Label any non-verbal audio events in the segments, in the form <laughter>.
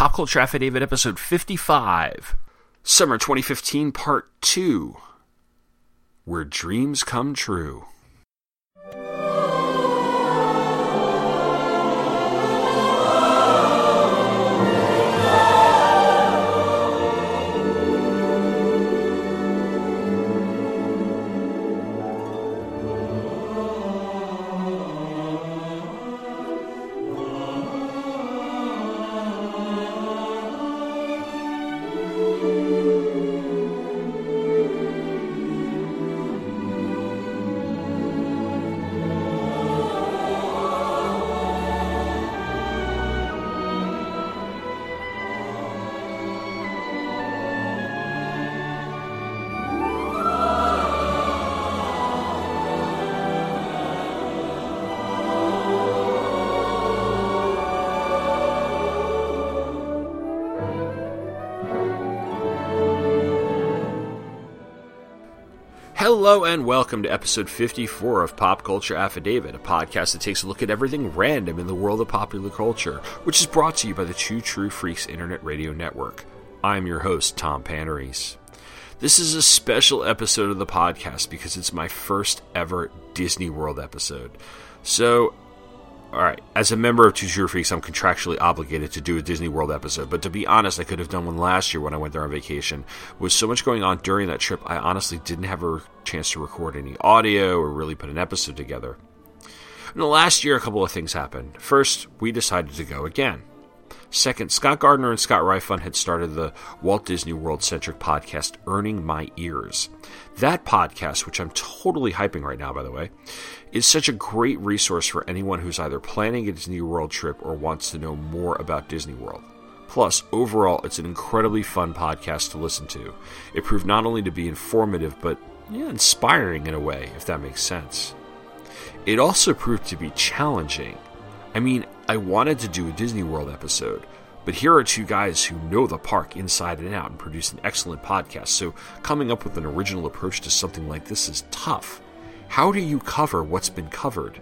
Pop Culture Affidavit, episode 55, Summer 2015, part 2, Where Dreams Come True. Hello and welcome to episode 54 of Pop Culture Affidavit, a podcast that takes a look at everything random in the world of popular culture, which is brought to you by the Two True Freaks Internet Radio Network. I'm your host, Tom Panarese. This is a special episode of the podcast because it's my first ever Disney World episode. So, all right, as a member of Two Freaks, I'm contractually obligated to do a Disney World episode. But to be honest, I could have done one last year when I went there on vacation. With so much going on during that trip, I honestly didn't have a chance to record any audio or really put an episode together. In the last year, a couple of things happened. First, we decided to go again. Second, Scott Gardner and Scott Ryfun had started the Walt Disney World centric podcast, Earning My Ears. That podcast, which I'm totally hyping right now, by the way, is such a great resource for anyone who's either planning a Disney World trip or wants to know more about Disney World. Plus, overall, it's an incredibly fun podcast to listen to. It proved not only to be informative, but yeah, inspiring in a way, if that makes sense. It also proved to be challenging. I mean, I wanted to do a Disney World episode, but here are two guys who know the park inside and out and produce an excellent podcast, so coming up with an original approach to something like this is tough. How do you cover what's been covered?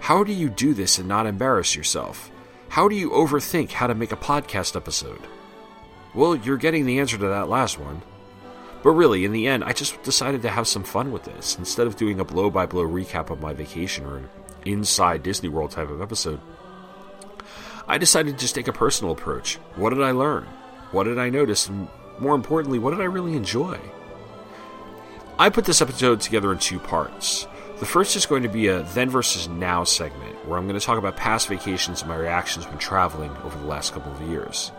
How do you do this and not embarrass yourself? How do you overthink how to make a podcast episode? Well, you're getting the answer to that last one. But really, in the end, I just decided to have some fun with this. Instead of doing a blow by blow recap of my vacation or inside Disney World type of episode, I decided to just take a personal approach. What did I learn? What did I notice? And more importantly, what did I really enjoy? I put this episode together in two parts. The first is going to be a then versus now segment, where I'm going to talk about past vacations and my reactions when traveling over the last couple of years.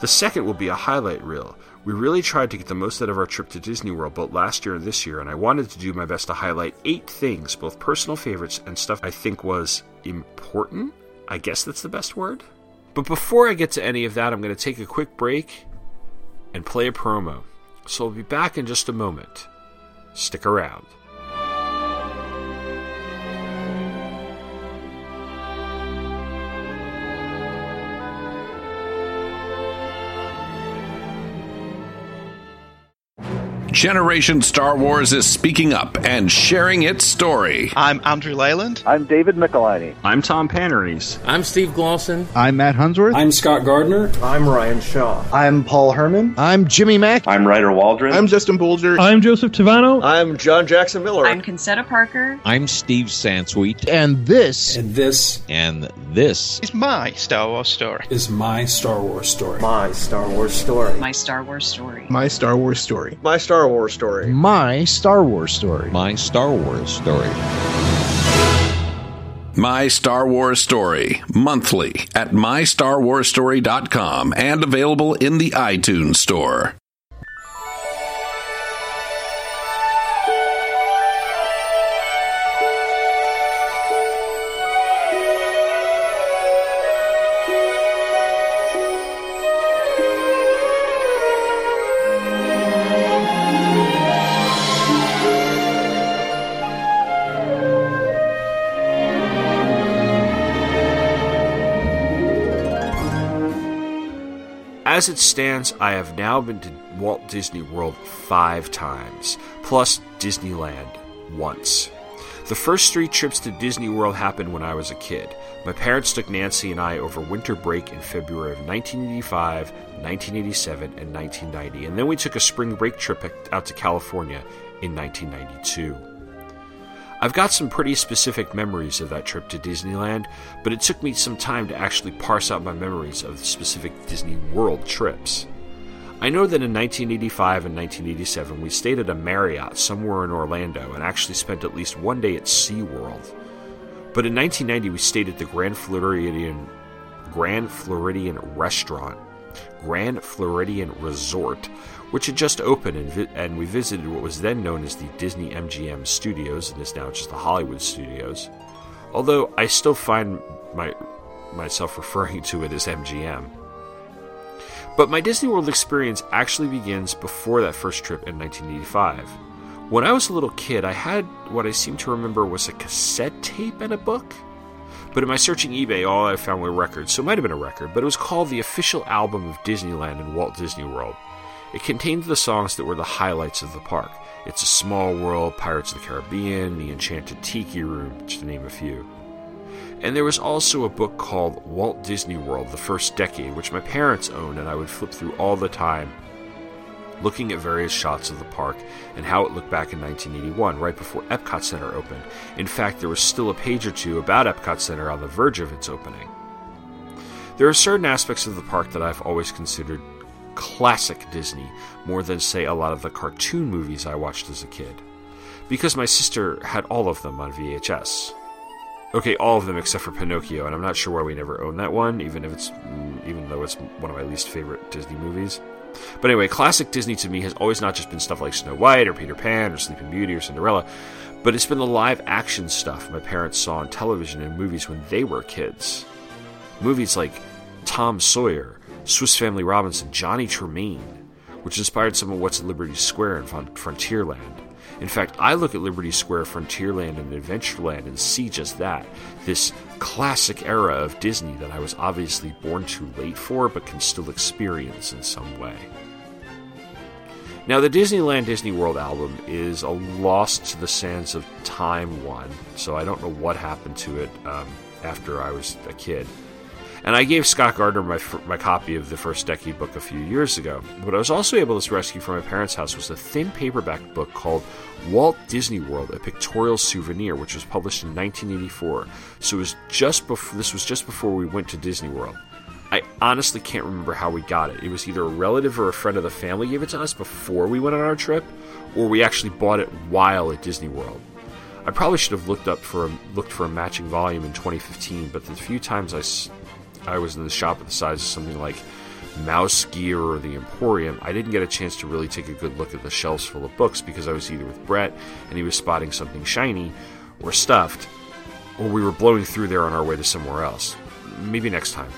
The second will be a highlight reel. We really tried to get the most out of our trip to Disney World both last year and this year, and I wanted to do my best to highlight eight things, both personal favorites and stuff I think was important. I guess that's the best word. But before I get to any of that, I'm going to take a quick break and play a promo. So I'll be back in just a moment. Stick around. Generation Star Wars is speaking up and sharing its story. I'm Andrew Leyland. I'm David Michelini. I'm Tom Panarese. I'm Steve Glosson. I'm Matt Hunsworth. I'm Scott Gardner. I'm Ryan Shaw. I'm Paul Herman. I'm Jimmy Mack. I'm Ryder Waldron. I'm Justin Bolger. I'm Joseph Tavano. I'm John Jackson Miller. I'm Concetta Parker. I'm Steve Sansweet. And this. And this. And this. Is my Star Wars story. Is my Star Wars story. My Star Wars story. My Star Wars story. My Star Wars story. My Star Wars story. My Star Wars story. My Star Wars story. My Star Wars Story, monthly at MyStarWarsStory.com and available in the iTunes Store. As it stands, I have now been to Walt Disney World five times, plus Disneyland once. The first three trips to Disney World happened when I was a kid. My parents took Nancy and I over winter break in February of 1985, 1987, and 1990, and then we took a spring break trip out to California in 1992. I've got some pretty specific memories of that trip to Disneyland, but it took me some time to actually parse out my memories of specific Disney World trips. I know that in 1985 and 1987 we stayed at a Marriott somewhere in Orlando and actually spent at least one day at SeaWorld. But in 1990 we stayed at the Grand Floridian Grand Floridian Restaurant, Grand Floridian Resort, which had just opened and, vi- and we visited what was then known as the Disney MGM Studios and is now just the Hollywood Studios. Although I still find my myself referring to it as MGM. But my Disney World experience actually begins before that first trip in 1985. When I was a little kid, I had what I seem to remember was a cassette tape and a book. But in my searching eBay, all I found were records, so it might have been a record, but it was called The Official Album of Disneyland and Walt Disney World. It contained the songs that were the highlights of the park. It's a Small World, Pirates of the Caribbean, The Enchanted Tiki Room, just to name a few. And there was also a book called Walt Disney World The First Decade, which my parents owned, and I would flip through all the time, looking at various shots of the park and how it looked back in 1981, right before Epcot Center opened. In fact, there was still a page or two about Epcot Center on the verge of its opening. There are certain aspects of the park that I've always considered classic Disney more than, say, a lot of the cartoon movies I watched as a kid. Because my sister had all of them on VHS. Okay, all of them except for Pinocchio, and I'm not sure why we never owned that one, even if it's mm, even though it's one of my least favorite Disney movies. But anyway, classic Disney to me has always not just been stuff like Snow White or Peter Pan or Sleeping Beauty or Cinderella, but it's been the live action stuff my parents saw on television and movies when they were kids. Movies like Tom Sawyer, Swiss Family Robinson, Johnny Tremain, which inspired some of what's at Liberty Square and Frontierland. In fact, I look at Liberty Square, Frontierland, and Adventureland and see just that this classic era of Disney that I was obviously born too late for, but can still experience in some way. Now, the Disneyland Disney World album is a lost to the sands of time one, so I don't know what happened to it um, after I was a kid. And I gave Scott Gardner my, my copy of the First Decade book a few years ago. What I was also able to rescue from my parents' house was a thin paperback book called Walt Disney World: A Pictorial Souvenir, which was published in 1984. So it was just before this was just before we went to Disney World. I honestly can't remember how we got it. It was either a relative or a friend of the family gave it to us before we went on our trip, or we actually bought it while at Disney World. I probably should have looked up for a, looked for a matching volume in 2015, but the few times I I was in the shop at the size of something like Mouse Gear or the Emporium, I didn't get a chance to really take a good look at the shelves full of books because I was either with Brett and he was spotting something shiny or stuffed, or we were blowing through there on our way to somewhere else. Maybe next time.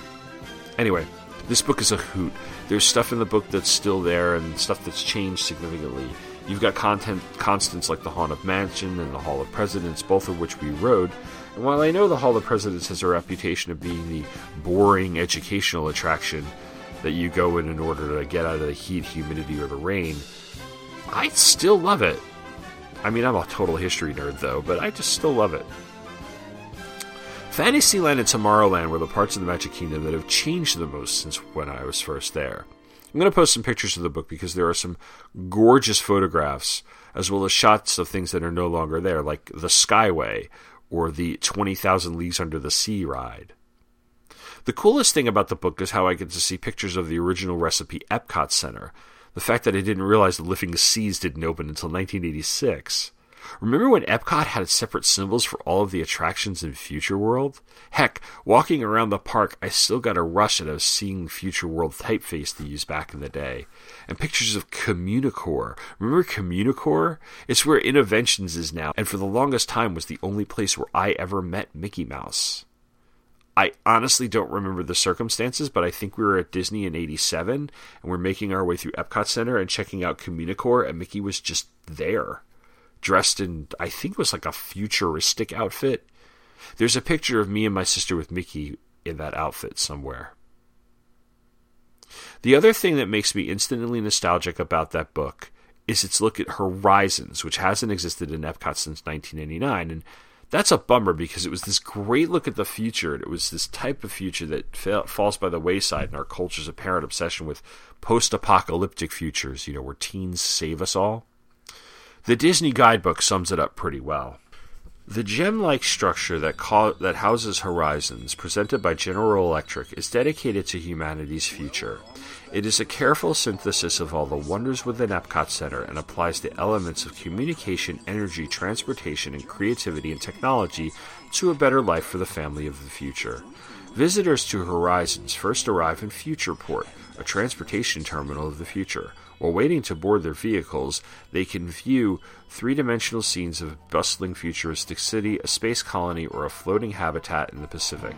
Anyway, this book is a hoot. There's stuff in the book that's still there and stuff that's changed significantly. You've got content constants like the Haunted Mansion and the Hall of Presidents, both of which we rode. And while I know the Hall of Presidents has a reputation of being the boring educational attraction that you go in in order to get out of the heat, humidity, or the rain, I still love it. I mean, I'm a total history nerd, though, but I just still love it. Fantasyland and Tomorrowland were the parts of the Magic Kingdom that have changed the most since when I was first there. I'm going to post some pictures of the book because there are some gorgeous photographs as well as shots of things that are no longer there, like the Skyway or the 20,000 Leagues Under the Sea ride. The coolest thing about the book is how I get to see pictures of the original recipe Epcot Center. The fact that I didn't realize the Living Seas didn't open until 1986. Remember when Epcot had separate symbols for all of the attractions in Future World? Heck, walking around the park, I still got a rush out of seeing Future World typeface they used back in the day. And pictures of Communicore. Remember Communicore? It's where Innoventions is now, and for the longest time was the only place where I ever met Mickey Mouse. I honestly don't remember the circumstances, but I think we were at Disney in 87 and we're making our way through Epcot Center and checking out Communicore, and Mickey was just there dressed in, I think it was like a futuristic outfit. There's a picture of me and my sister with Mickey in that outfit somewhere. The other thing that makes me instantly nostalgic about that book is its look at Horizons, which hasn't existed in Epcot since 1999. And that's a bummer because it was this great look at the future. And it was this type of future that fa- falls by the wayside in our culture's apparent obsession with post apocalyptic futures, you know, where teens save us all. The Disney guidebook sums it up pretty well. The gem-like structure that, that houses Horizons, presented by General Electric, is dedicated to humanity's future. It is a careful synthesis of all the wonders within Epcot Center and applies the elements of communication, energy, transportation, and creativity and technology to a better life for the family of the future. Visitors to Horizons first arrive in Futureport, a transportation terminal of the future. While waiting to board their vehicles, they can view three dimensional scenes of a bustling futuristic city, a space colony, or a floating habitat in the Pacific.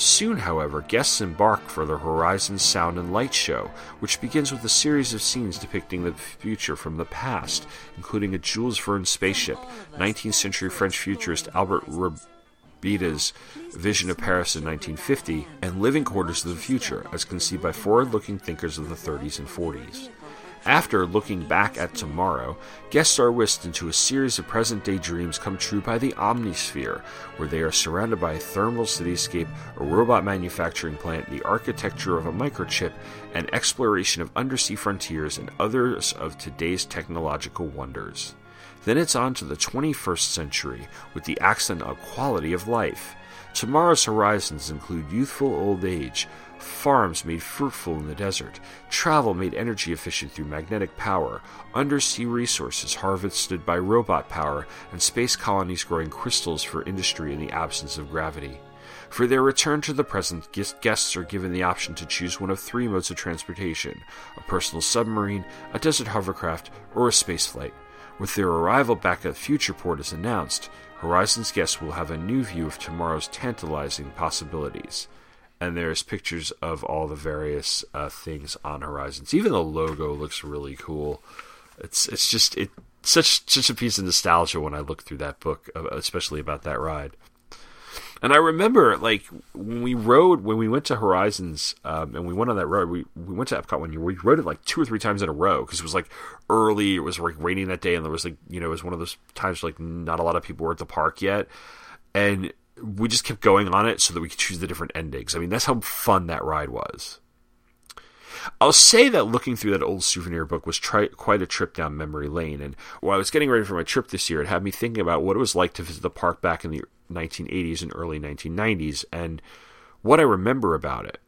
Soon, however, guests embark for the Horizon Sound and Light Show, which begins with a series of scenes depicting the future from the past, including a Jules Verne spaceship, 19th century French futurist Albert Robida's vision of Paris in 1950, and living quarters of the future, as conceived by forward looking thinkers of the 30s and 40s. After looking back at tomorrow, guests are whisked into a series of present day dreams come true by the Omnisphere, where they are surrounded by a thermal cityscape, a robot manufacturing plant, the architecture of a microchip, and exploration of undersea frontiers and others of today's technological wonders. Then it's on to the 21st century with the accent on quality of life. Tomorrow's horizons include youthful old age, farms made fruitful in the desert, travel made energy efficient through magnetic power, undersea resources harvested by robot power, and space colonies growing crystals for industry in the absence of gravity. For their return to the present, guests are given the option to choose one of three modes of transportation a personal submarine, a desert hovercraft, or a spaceflight. With their arrival back at Futureport as announced, Horizons guests will have a new view of tomorrow's tantalizing possibilities and there's pictures of all the various uh, things on Horizons. Even the logo looks really cool. It's it's just it such such a piece of nostalgia when I look through that book, uh, especially about that ride. And I remember, like when we rode, when we went to Horizons, um, and we went on that road. We we went to Epcot when you we rode it like two or three times in a row because it was like early. It was like raining that day, and there was like you know it was one of those times like not a lot of people were at the park yet, and we just kept going on it so that we could choose the different endings. I mean, that's how fun that ride was. I'll say that looking through that old souvenir book was tri- quite a trip down memory lane. And while I was getting ready for my trip this year, it had me thinking about what it was like to visit the park back in the 1980s and early 1990s and what I remember about it.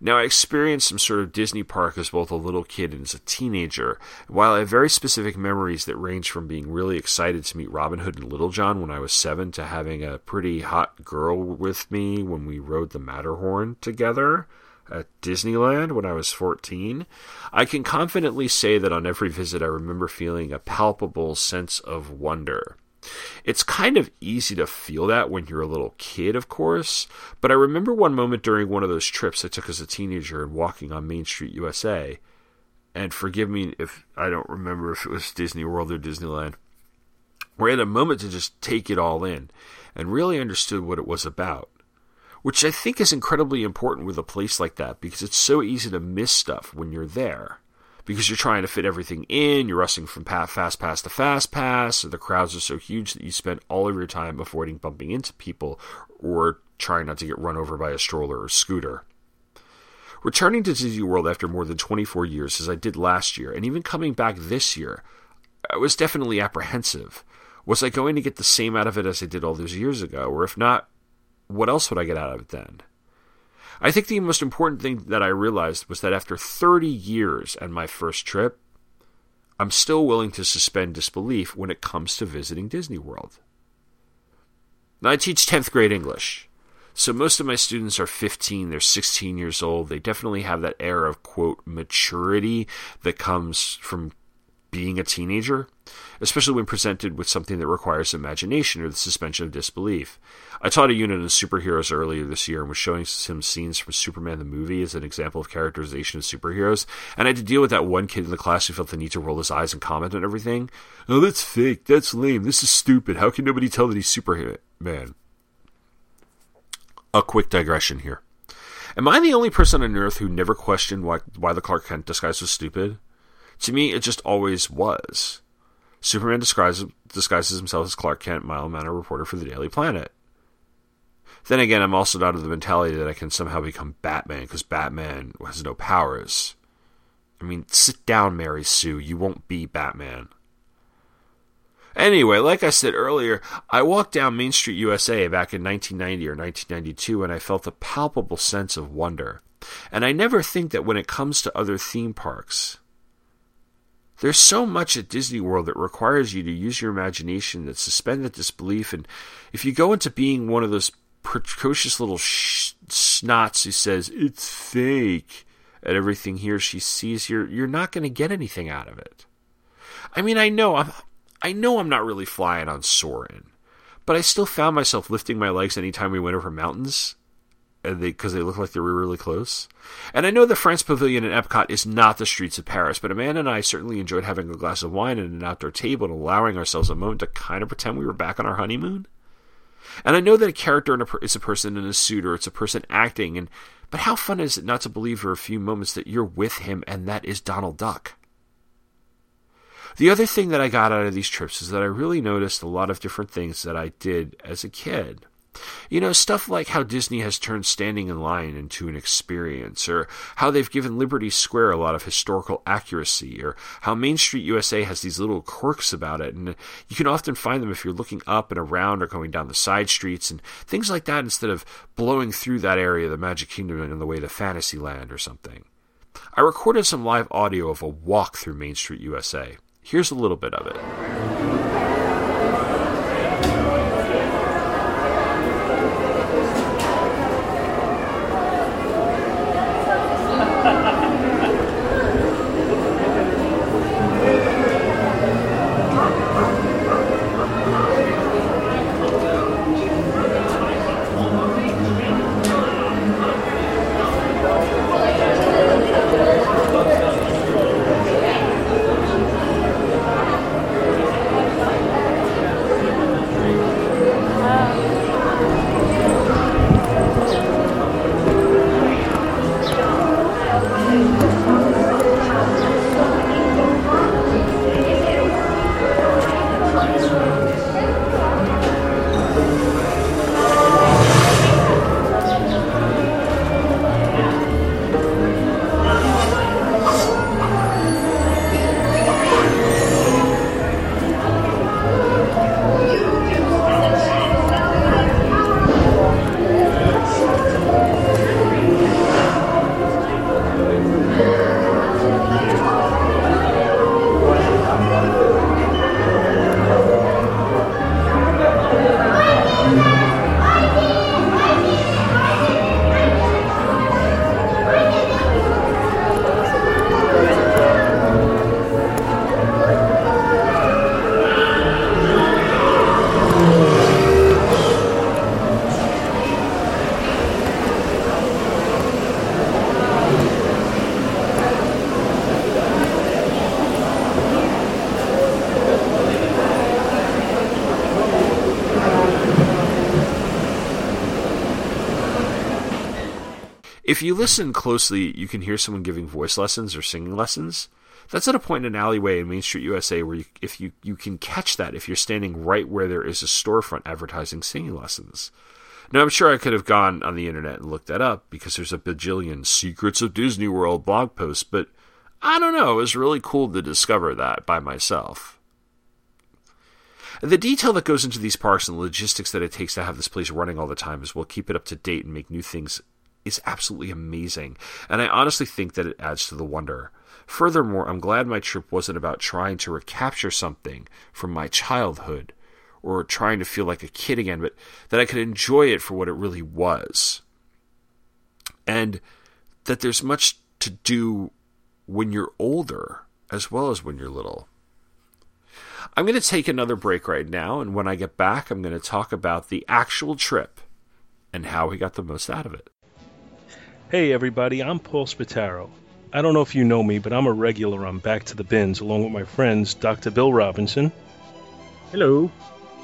Now, I experienced some sort of Disney park as both a little kid and as a teenager. While I have very specific memories that range from being really excited to meet Robin Hood and Little John when I was seven to having a pretty hot girl with me when we rode the Matterhorn together at Disneyland when I was 14, I can confidently say that on every visit I remember feeling a palpable sense of wonder. It's kind of easy to feel that when you're a little kid, of course, but I remember one moment during one of those trips I took as a teenager and walking on Main Street, USA. And forgive me if I don't remember if it was Disney World or Disneyland, where I had a moment to just take it all in and really understood what it was about. Which I think is incredibly important with a place like that because it's so easy to miss stuff when you're there because you're trying to fit everything in. You're rushing from fast pass to fast pass. So the crowds are so huge that you spend all of your time avoiding bumping into people or trying not to get run over by a stroller or scooter. Returning to Disney World after more than 24 years, as I did last year, and even coming back this year, I was definitely apprehensive. Was I going to get the same out of it as I did all those years ago? Or if not, what else would I get out of it then? I think the most important thing that I realized was that after 30 years and my first trip, I'm still willing to suspend disbelief when it comes to visiting Disney World. Now, I teach 10th grade English. So most of my students are 15, they're 16 years old. They definitely have that air of, quote, maturity that comes from being a teenager, especially when presented with something that requires imagination or the suspension of disbelief. I taught a unit on superheroes earlier this year and was showing some scenes from Superman the movie as an example of characterization of superheroes. And I had to deal with that one kid in the class who felt the need to roll his eyes and comment on everything. Oh, that's fake. That's lame. This is stupid. How can nobody tell that he's Superman? A quick digression here. Am I the only person on Earth who never questioned why, why the Clark Kent disguise was stupid? To me, it just always was. Superman disguises, disguises himself as Clark Kent, Mile Manor reporter for the Daily Planet. Then again, I'm also not of the mentality that I can somehow become Batman because Batman has no powers. I mean, sit down, Mary Sue. You won't be Batman. Anyway, like I said earlier, I walked down Main Street USA back in 1990 or 1992 and I felt a palpable sense of wonder. And I never think that when it comes to other theme parks, there's so much at Disney World that requires you to use your imagination, that suspended disbelief, and if you go into being one of those precocious little sh- snots who says it's fake at everything he or she sees, you're you're not going to get anything out of it. I mean, I know I'm I know I'm not really flying on Soarin', but I still found myself lifting my legs anytime we went over mountains because they, they look like they were really close. And I know the France Pavilion in Epcot is not the streets of Paris, but Amanda and I certainly enjoyed having a glass of wine at an outdoor table and allowing ourselves a moment to kind of pretend we were back on our honeymoon. And I know that a character is a person in a suit or it's a person acting, and but how fun is it not to believe for a few moments that you're with him and that is Donald Duck? The other thing that I got out of these trips is that I really noticed a lot of different things that I did as a kid. You know, stuff like how Disney has turned standing in line into an experience, or how they've given Liberty Square a lot of historical accuracy, or how Main Street USA has these little quirks about it. And you can often find them if you're looking up and around or going down the side streets and things like that instead of blowing through that area of the Magic Kingdom in the way to Fantasyland or something. I recorded some live audio of a walk through Main Street USA. Here's a little bit of it. You listen closely, you can hear someone giving voice lessons or singing lessons. That's at a point in an alleyway in Main Street USA where you, if you, you can catch that if you're standing right where there is a storefront advertising singing lessons. Now, I'm sure I could have gone on the internet and looked that up because there's a bajillion Secrets of Disney World blog posts, but I don't know. It was really cool to discover that by myself. The detail that goes into these parks and the logistics that it takes to have this place running all the time as well keep it up to date and make new things is absolutely amazing, and I honestly think that it adds to the wonder. Furthermore, I'm glad my trip wasn't about trying to recapture something from my childhood or trying to feel like a kid again, but that I could enjoy it for what it really was. And that there's much to do when you're older as well as when you're little. I'm going to take another break right now, and when I get back, I'm going to talk about the actual trip and how we got the most out of it. Hey everybody, I'm Paul Spataro. I don't know if you know me, but I'm a regular on Back to the Bins along with my friends Dr. Bill Robinson. Hello.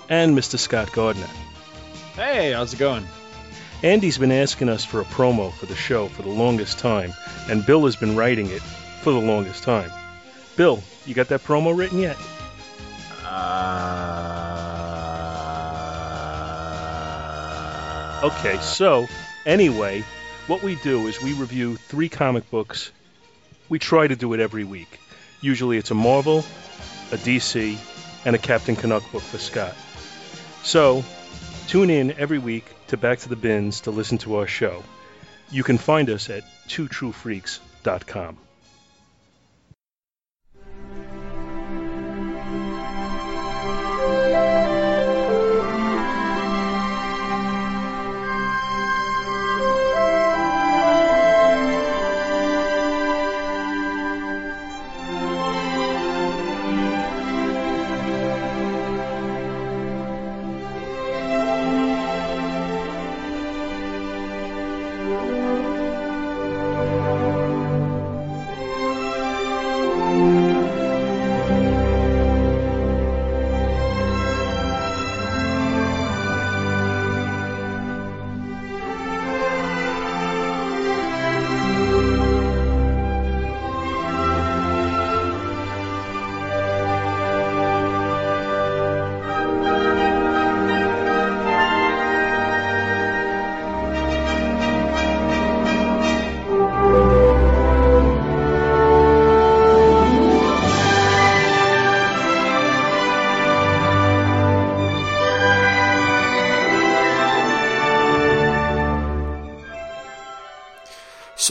And Mr. Scott Gardner. Hey, how's it going? Andy's been asking us for a promo for the show for the longest time, and Bill has been writing it for the longest time. Bill, you got that promo written yet? Uh, Okay, so anyway, what we do is we review three comic books. We try to do it every week. Usually it's a Marvel, a DC, and a Captain Canuck book for Scott. So, tune in every week to Back to the Bins to listen to our show. You can find us at twotruefreaks.com.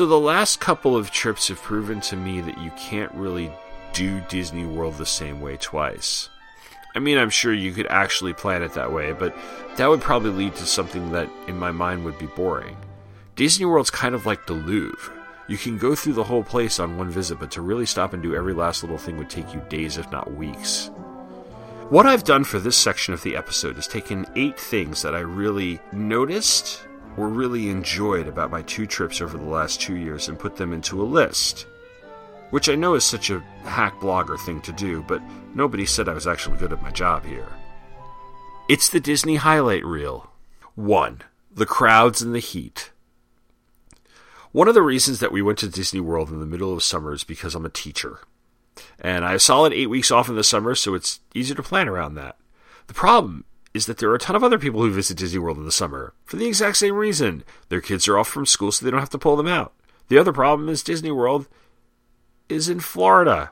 So the last couple of trips have proven to me that you can't really do Disney World the same way twice. I mean, I'm sure you could actually plan it that way, but that would probably lead to something that, in my mind, would be boring. Disney World's kind of like the Louvre. You can go through the whole place on one visit, but to really stop and do every last little thing would take you days, if not weeks. What I've done for this section of the episode is taken eight things that I really noticed or really enjoyed about my two trips over the last two years and put them into a list. Which I know is such a hack blogger thing to do, but nobody said I was actually good at my job here. It's the Disney highlight reel. 1. The crowds and the heat. One of the reasons that we went to Disney World in the middle of summer is because I'm a teacher. And I have solid eight weeks off in the summer, so it's easier to plan around that. The problem is that there are a ton of other people who visit Disney World in the summer for the exact same reason. Their kids are off from school, so they don't have to pull them out. The other problem is Disney World is in Florida.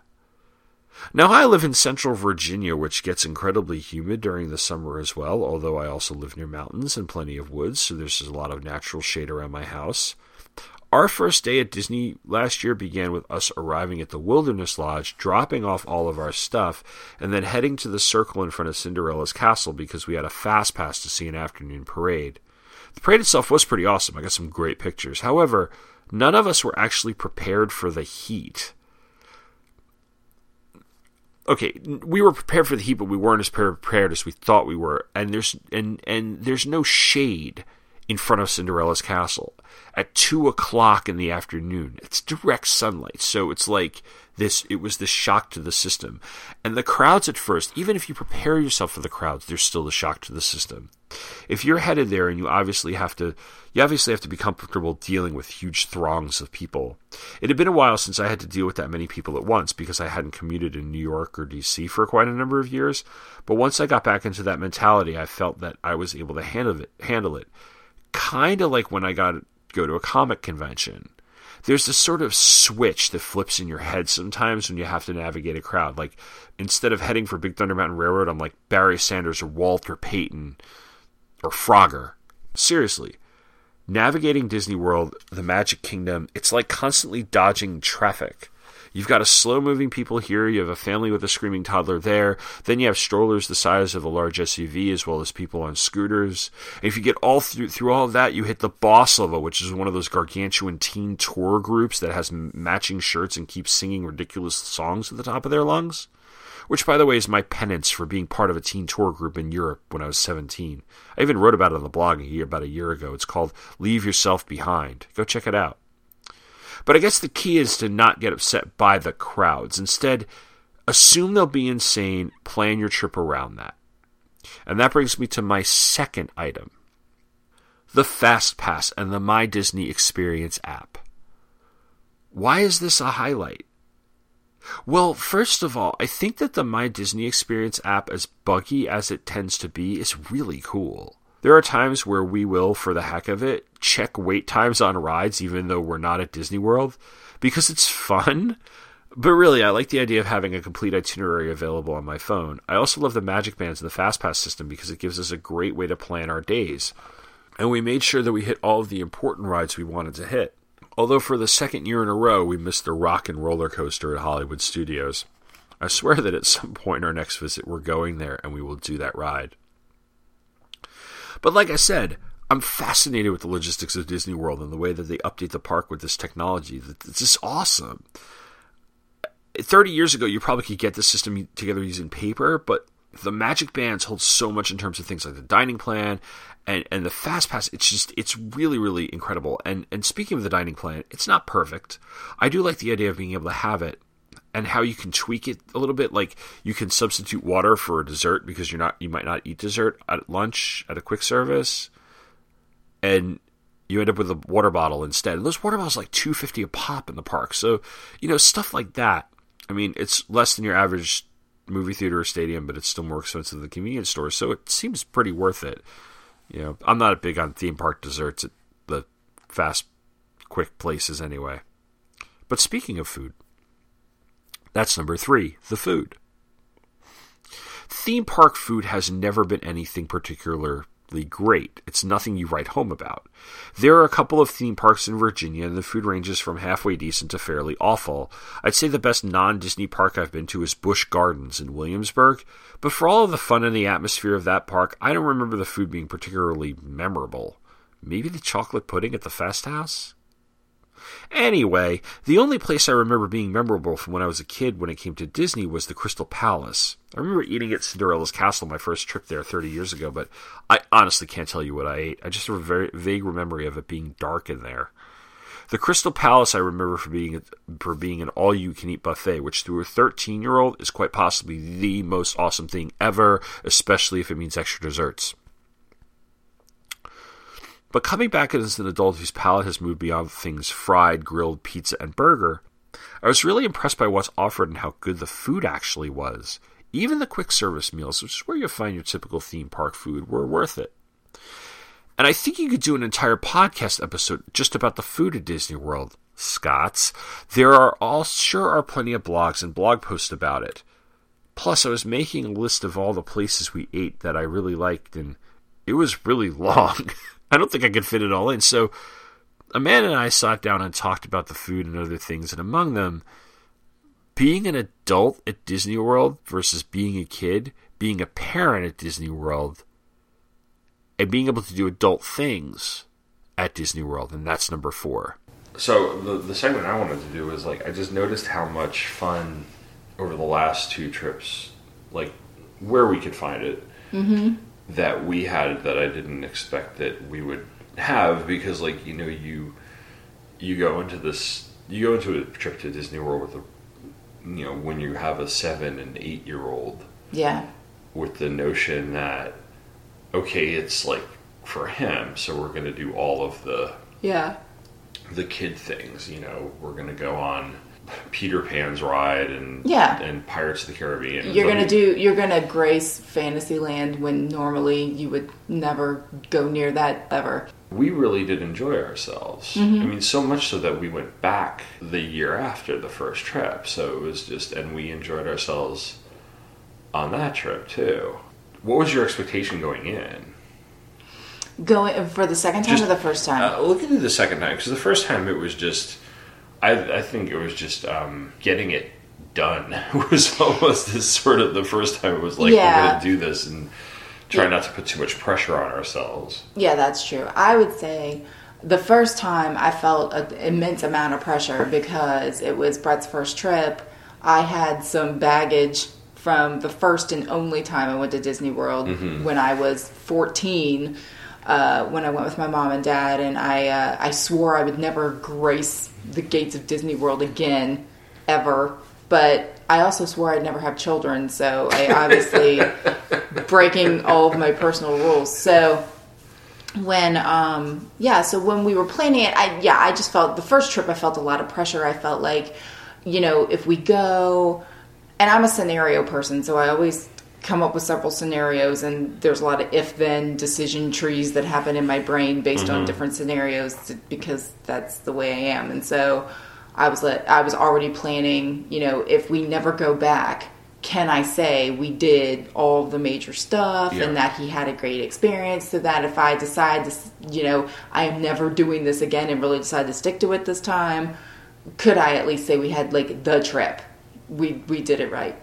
Now, I live in central Virginia, which gets incredibly humid during the summer as well, although I also live near mountains and plenty of woods, so there's a lot of natural shade around my house. Our first day at Disney last year began with us arriving at the Wilderness Lodge, dropping off all of our stuff, and then heading to the circle in front of Cinderella's castle because we had a fast pass to see an afternoon parade. The parade itself was pretty awesome. I got some great pictures. However, none of us were actually prepared for the heat. Okay, we were prepared for the heat, but we weren't as prepared as we thought we were. And there's and and there's no shade in front of Cinderella's castle at two o'clock in the afternoon. It's direct sunlight, so it's like this. It was this shock to the system, and the crowds at first. Even if you prepare yourself for the crowds, there's still the shock to the system. If you're headed there, and you obviously have to, you obviously have to be comfortable dealing with huge throngs of people. It had been a while since I had to deal with that many people at once because I hadn't commuted in New York or DC for quite a number of years. But once I got back into that mentality, I felt that I was able to handle it. Handle it kind of like when I got go to a comic convention. There's this sort of switch that flips in your head sometimes when you have to navigate a crowd. Like instead of heading for Big Thunder Mountain Railroad, I'm like Barry Sanders or Walter Payton or Frogger. Seriously. Navigating Disney World, the Magic Kingdom, it's like constantly dodging traffic. You've got a slow moving people here, you have a family with a screaming toddler there, then you have strollers the size of a large SUV as well as people on scooters. And if you get all through through all of that, you hit the boss level, which is one of those gargantuan teen tour groups that has matching shirts and keeps singing ridiculous songs at the top of their lungs. Which, by the way, is my penance for being part of a teen tour group in Europe when I was 17. I even wrote about it on the blog about a year ago. It's called Leave Yourself Behind. Go check it out. But I guess the key is to not get upset by the crowds. Instead, assume they'll be insane, plan your trip around that. And that brings me to my second item the Fast Pass and the My Disney Experience app. Why is this a highlight? Well, first of all, I think that the My Disney Experience app, as buggy as it tends to be, is really cool. There are times where we will, for the heck of it, check wait times on rides, even though we're not at Disney World, because it's fun. But really, I like the idea of having a complete itinerary available on my phone. I also love the Magic Bands and the FastPass system because it gives us a great way to plan our days. And we made sure that we hit all of the important rides we wanted to hit. Although for the second year in a row, we missed the Rock and Roller Coaster at Hollywood Studios. I swear that at some point in our next visit, we're going there and we will do that ride. But like I said, I'm fascinated with the logistics of Disney World and the way that they update the park with this technology. It's just awesome. 30 years ago, you probably could get the system together using paper, but the Magic Bands hold so much in terms of things like the dining plan and, and the Fast Pass. It's just, it's really, really incredible. And, and speaking of the dining plan, it's not perfect. I do like the idea of being able to have it and how you can tweak it a little bit. Like you can substitute water for a dessert because you're not, you might not eat dessert at lunch at a quick service. And you end up with a water bottle instead. And those water bottles like two fifty a pop in the park. So, you know, stuff like that. I mean, it's less than your average movie theater or stadium, but it's still more expensive than the convenience store. So it seems pretty worth it. You know, I'm not big on theme park desserts at the fast, quick places anyway. But speaking of food, that's number three the food. Theme park food has never been anything particular great. It's nothing you write home about. There are a couple of theme parks in Virginia, and the food ranges from halfway decent to fairly awful. I'd say the best non Disney park I've been to is Busch Gardens in Williamsburg, but for all of the fun and the atmosphere of that park, I don't remember the food being particularly memorable. Maybe the chocolate pudding at the Festhaus? Anyway, the only place I remember being memorable from when I was a kid when it came to Disney was the Crystal Palace. I remember eating at Cinderella's Castle my first trip there 30 years ago, but I honestly can't tell you what I ate. I just have a very vague memory of it being dark in there. The Crystal Palace I remember for being for being an all-you-can-eat buffet, which to a 13-year-old is quite possibly the most awesome thing ever, especially if it means extra desserts. But coming back as an adult whose palate has moved beyond things fried, grilled, pizza, and burger, I was really impressed by what's offered and how good the food actually was. Even the quick service meals, which is where you find your typical theme park food, were worth it. And I think you could do an entire podcast episode just about the food at Disney World, Scots. There are all sure are plenty of blogs and blog posts about it. Plus, I was making a list of all the places we ate that I really liked, and it was really <laughs> long. I don't think I could fit it all in. So Amanda and I sat down and talked about the food and other things, and among them, being an adult at Disney World versus being a kid, being a parent at Disney World, and being able to do adult things at Disney World, and that's number four. So the the segment I wanted to do was like I just noticed how much fun over the last two trips, like where we could find it, mm-hmm that we had that I didn't expect that we would have because like you know you you go into this you go into a trip to Disney World with a you know when you have a 7 and 8 year old yeah. with the notion that okay it's like for him so we're going to do all of the yeah. the kid things you know we're going to go on Peter Pan's ride and yeah. and Pirates of the Caribbean. You're gonna do you're gonna grace Fantasyland when normally you would never go near that ever. We really did enjoy ourselves. Mm-hmm. I mean, so much so that we went back the year after the first trip. So it was just, and we enjoyed ourselves on that trip too. What was your expectation going in? Going for the second time just, or the first time? Uh, looking at the second time, because the first time it was just I, I think it was just um, getting it done <laughs> was almost this sort of the first time it was like yeah. we're going to do this and try yeah. not to put too much pressure on ourselves. Yeah, that's true. I would say the first time I felt an immense amount of pressure because it was Brett's first trip. I had some baggage from the first and only time I went to Disney World mm-hmm. when I was 14. Uh, when I went with my mom and dad, and I uh, I swore I would never grace the gates of Disney World again, ever. But I also swore I'd never have children, so I obviously <laughs> breaking all of my personal rules. So when um yeah, so when we were planning it, I yeah, I just felt the first trip I felt a lot of pressure. I felt like you know, if we go, and I'm a scenario person, so I always come up with several scenarios, and there's a lot of if then decision trees that happen in my brain based on Mhm. different scenarios because that's the way I am. And so I was let, I was already planning, you know, if we never go back, can I say we did all the major stuff Yeah. and that he had a great experience so that if I decide to, you know, I am never doing this again and really decide to stick to it this time, could I at least say we had like the trip? We we did it right.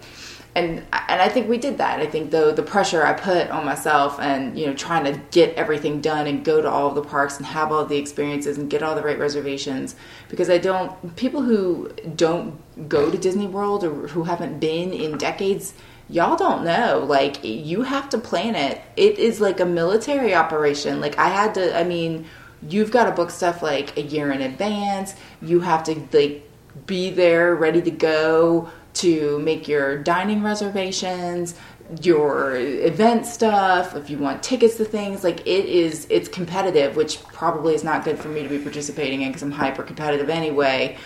And and I think we did that. I think though the pressure I put on myself and you know trying to get everything done and go to all of the parks and have all the experiences and get all the right reservations. Because I don't people who don't go to Disney World or who haven't been in decades y'all don't know. Like you have to plan it. It is like a military operation. Like i had to i mean you've got to book stuff like a year in advance. You have to like be there ready to go to make your dining reservations your event stuff if you want tickets to things like it is it's competitive which probably is not good for me to be participating in because i'm hyper competitive anyway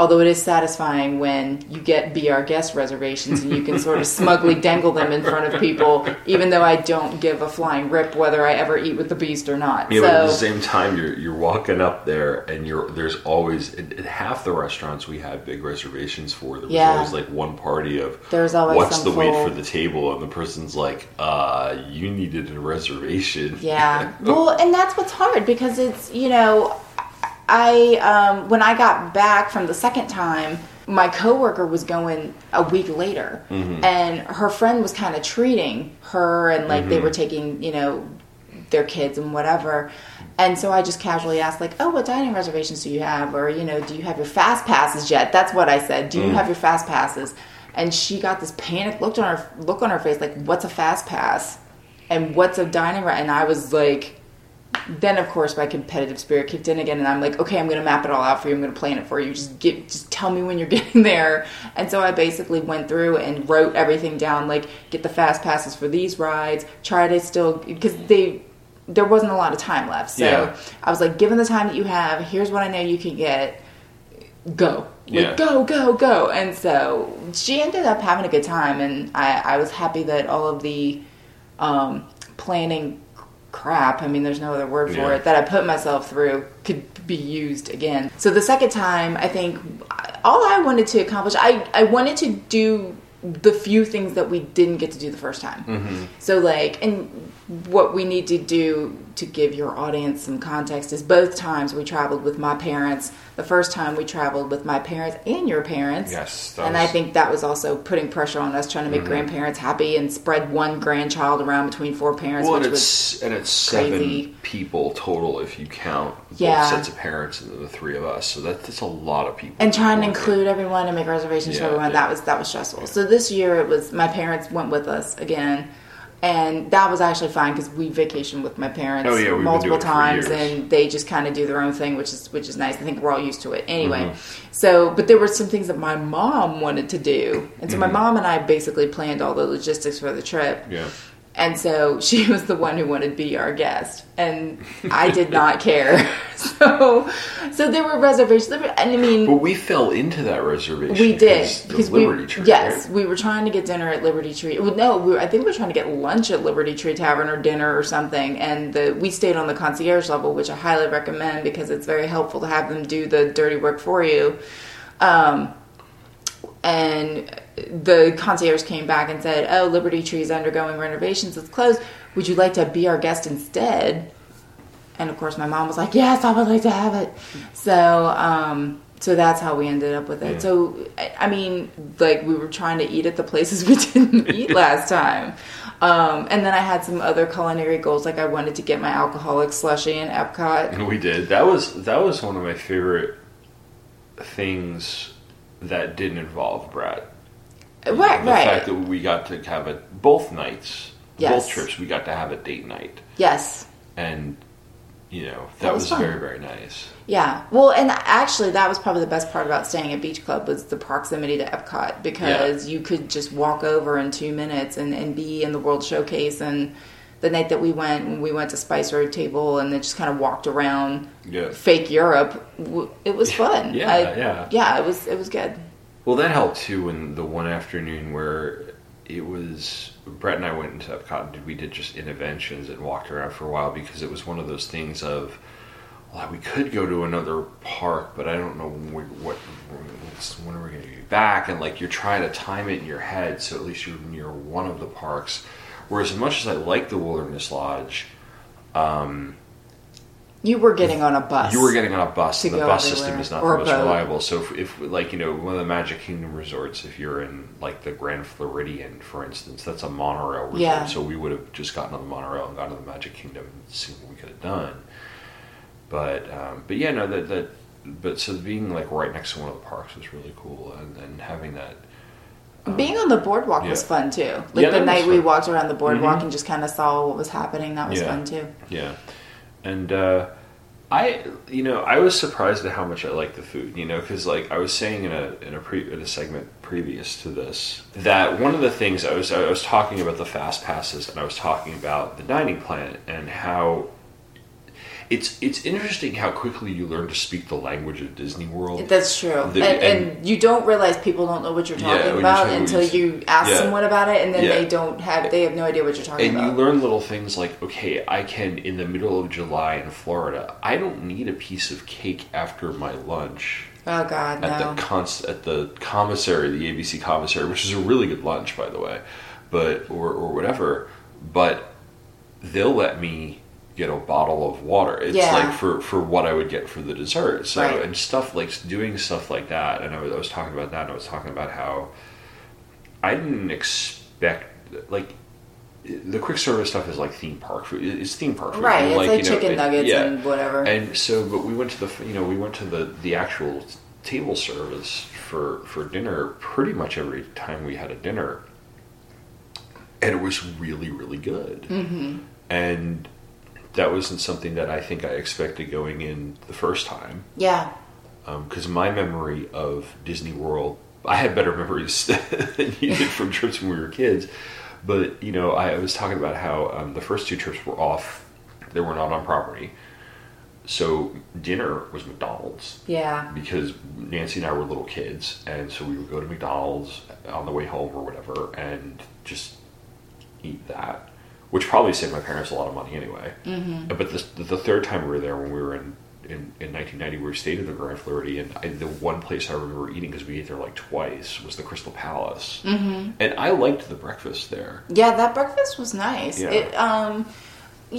although it is satisfying when you get be our guest reservations and you can sort of smugly dangle them in front of people even though i don't give a flying rip whether i ever eat with the beast or not Yeah, but at the same time, you're you're walking up there, and you're there's always at, at half the restaurants we have big reservations for. There was Yeah. always like one party of There's always what's the wait for the table, and the person's like, uh, you needed a reservation. Yeah. <laughs> well, and that's what's hard because it's, you know, I um when I got back from the second time, my coworker was going a week later Mhm. and her friend was kind of treating her and like they Mhm. were taking, you know, their kids and whatever. And so I just casually asked like, "Oh, what dining reservations do you have or, you know, do you have your fast passes yet?" That's what I said. "Do you Mm. have your fast passes?" And she got this panic look on her look on her face like, "What's a fast pass?" And what's a dining room? And I was like, then of course my competitive spirit kicked in again and i'm like okay i'm gonna map it all out for you. I'm gonna plan it for you. Just get just tell me when you're <laughs> getting there. And so i basically went through and wrote everything down like get the fast passes for these rides try to still because they there wasn't a lot of time left. So Yeah. i was like given the time that you have here's what i know you can get. Go. Like Yeah. go go go. And so she ended up having a good time and i i was happy that all of the um planning crap i mean there's no other word for Yeah. it that i put myself through could be used again so the second time i think all i wanted to accomplish i i wanted to do the few things that we didn't get to do the first time Mhm. so like and what we need to do to give your audience some context is both times we traveled with my parents the first time we traveled with my parents and your parents Yes, and i think that was also putting pressure on us trying to make Mhm. grandparents happy and spread one grandchild around between four parents Well, and it's was and it's crazy. seven people total if you count Yeah. sets of parents and the three of us. So that, that's a lot of people. and trying to include everyone and make reservations for everyone yeah. that was that was stressful so this year it was my parents went with us again and that was actually fine because we vacationed with my parents Oh, yeah, multiple doing it for times and they just kind of do their own thing which is which is nice i think we're all used to it anyway Mhm. so but there were some things that my mom wanted to do and so my Mhm. mom and i basically planned all the logistics for the trip Yeah. And so she was the one who wanted to be our guest, and I did not care. <laughs> So, so there were reservations. And I mean, But we fell into that reservation. we did because Liberty we Tree. yes, right? we were trying to get dinner at Liberty Tree. Well, no, we were, I think we were trying to get lunch at Liberty Tree Tavern or dinner or something. And the we stayed on the concierge level, which I highly recommend because it's very helpful to have them do the dirty work for you. Um, and the concierge came back and said, "Oh, Liberty Tree is undergoing renovations. It's closed. Would you like to be our guest instead?" And of course, my mom was like, "Yes, I would like to have it." So, um, so that's how we ended up with it. Yeah. So, I- mean, like we were trying to eat at the places <laughs> we didn't <laughs> eat last time. Um, and then I had some other culinary goals, like I wanted to get my alcoholic slushy in Epcot. And <laughs> we did. That was that was one of my favorite things that didn't involve Brad. Right, the right. fact that we got to have it both nights, Yes. both trips, we got to have a date night, Yes. and you know that, That was was, very very nice. Yeah. Well, and actually, that was probably the best part about staying at Beach Club was the proximity to Epcot because you could just walk over in two minutes and, and be in the World Showcase. And the night that we went, we went to Spice Road Table and then just kind of walked around Yeah. fake Europe. It was <laughs> fun. Yeah, I- yeah. yeah. It was it was good. Well, that helped too. In the one afternoon where it was Brett and I went into Epcot and did, we did just interventions and walked around for a while because it was one of those things of well, we could go to another park, but I don't know what when are we going to be back, and like you're trying to time it in your head so at least you're near one of the parks. Whereas as much as I like the Wilderness Lodge, um, You were getting on a bus. you were getting on a bus, and the bus everywhere. system is not Or the most boat. reliable. So, if, if, like, you know, one of the Magic Kingdom resorts, if you're in, like, the Grand Floridian, for instance, that's a monorail resort. Yeah. So, we would have just gotten on the monorail and gone to the Magic Kingdom and seen what we could have done. But, um, but yeah, no, that, that, but so being, like, right next to one of the parks was really cool. And, and having that, Being on the boardwalk was fun too. Like Yeah, the night we walked around the boardwalk Mhm. and just kind of saw what was happening. That was Yeah. fun too. Yeah, and uh, I, you know, I was surprised at how much I liked the food. You know, because like I was saying in a in a pre, in a segment previous to this that one of the things I was I was talking about the fast passes and I was talking about the dining plan and how. It's it's interesting how quickly you learn to speak the language of Disney World. That's true, The- and, and you don't realize people don't know what you're Yeah, talking you about until you- ask yeah. someone about it, and then Yeah. they don't have they have no idea what you're talking about. and you learn little things like okay i can in the middle of july in florida i don't need a piece of cake after my lunch oh God, at no. the cons- at the commissary the abc commissary which is a really good lunch by the way but or, or whatever but they'll let me get a bottle of water it's Yeah. like for for what i would get for the dessert so Right. and stuff like doing stuff like that and I was, I was talking about that and i was talking about how i didn't expect like the quick service stuff is like theme park food. It's theme park food. Right, it's like you know, chicken and- nuggets yeah. and whatever. And so, but we went to the you know we went to the the actual table service for for dinner pretty much every time we had a dinner, and it was really really good. hmm And that wasn't something that I think I expected going in the first time Yeah, because my memory of Disney World, I had better memories <laughs> than you did from trips when we were kids. But you know, I was talking about how um, the first two trips were off; they were not on property. So dinner was McDonald's yeah. because Nancy and I were little kids, and so we would go to McDonald's on the way home or whatever, and just eat that, which probably saved my parents a lot of money anyway. Mhm. But the, the third time we were there, when we were in in, in 1990, we stayed at the Grand Floridian. I, the one place I remember eating because we ate there like twice was the Crystal Palace, Mhm. and I liked the breakfast there. Yeah, that breakfast was nice. Yeah. It, um,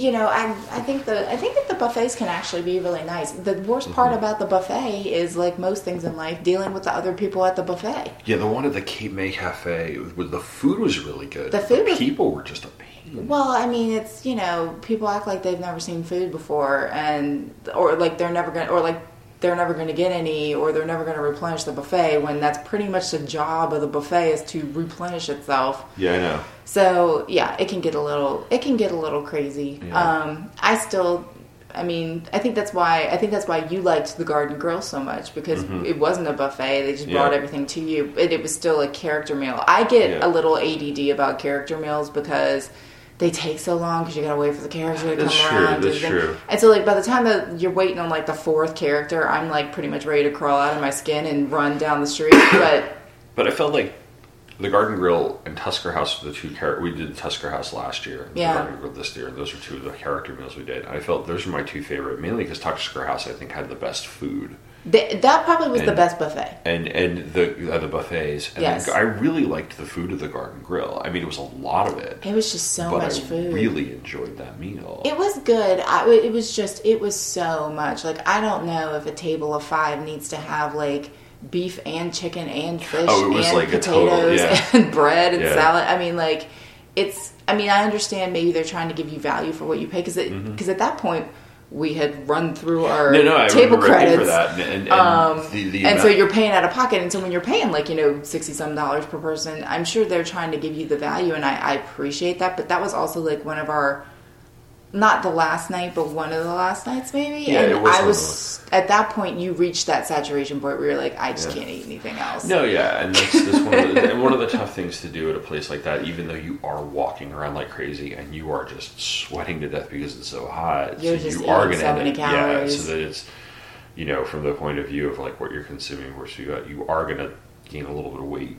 you know, I I think the I think that the buffets can actually be really nice. The worst part Mhm. about the buffet is like most things in life, dealing with the other people at the buffet. Yeah, the one at the Cape May Cafe, the food was really good. The food was- people were just a pain. Well, I mean, it's you know, people act like they've never seen food before, and or like they're never gonna, or like they're never going to get any, or they're never going to replenish the buffet. When that's pretty much the job of the buffet is to replenish itself. Yeah, I know. So yeah, it can get a little it can get a little crazy. Yeah. Um, I still, I mean, I think that's why I think that's why you liked the Garden Grill so much because Mhm. it wasn't a buffet. They just Yeah. brought everything to you, but it was still a character meal. I get Yeah. a little ADD about character meals because. They take so long because you gotta wait for the character to That's come true, around. that's true. And so, like, by the time that you're waiting on like the fourth character, I'm like pretty much ready to crawl out of my skin and run down the street. <coughs> But But I felt like the Garden Grill and Tusker House were the two character. We did Tusker House last year, and Yeah. the Garden Grill this year, and those are two of the character meals we did. I felt those were my two favorite, mainly because Tusker House I think had the best food. Th- that probably was the best buffet. and and the uh, the buffets. And Yes. I really liked the food of the Garden Grill. I mean, it was a lot of it. It was just so but much I food. really enjoyed that meal. It was good. I, it was just, it was so much. Like, I don't know if a table of five needs to have like beef and chicken and fish Oh, it was and like a total- potatoes yeah. <laughs> and bread and Yeah. salad. I mean, like, it's. I mean, I understand maybe they're trying to give you value for what you pay because because at that point we had run through our. No, no, table credits. and, and, um, the, the and so you're paying out of pocket, and so when you're paying like you know sixty some dollars per person, I'm sure they're trying to give you the value, and I, I appreciate that. But that was also like one of our, not the last night, but one of the last nights maybe. Yeah, and it was I was at that point. You reached that saturation point where you're like, I just Yeah. can't eat anything else. No, yeah, and that's, that's one, of the, and one of the <laughs> tough things to do at a place like that, even though you are walking around like crazy and you are just sweating to death because it's so hot. You're so just you are going so many yeah, calories. so that it's you know from the point of view of like what you're consuming, where you got you are going to gain a little bit of weight,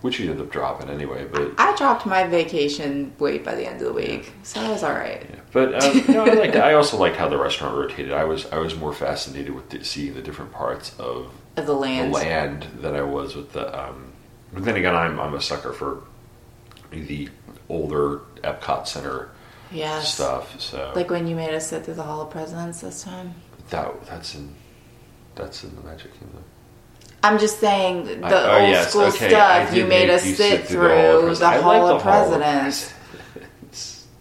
which you end up dropping anyway. But I dropped my vacation weight by the end of the week, so I was all right. But <laughs> um, I liked. I also liked how the restaurant rotated. I was I was more fascinated with the, seeing the different parts of Of the land. the land than I was with the. Um, but then again, I'm I'm a sucker for the older Epcot Center Yes. stuff. So Like when you made us sit through the Hall of Presidents this time. that that's in that's in the Magic Kingdom. I'm just saying the I- oh, old yes, school okay, stuff. You made us you sit sit through the Hall of through the Hall like of the Hall of Presidents.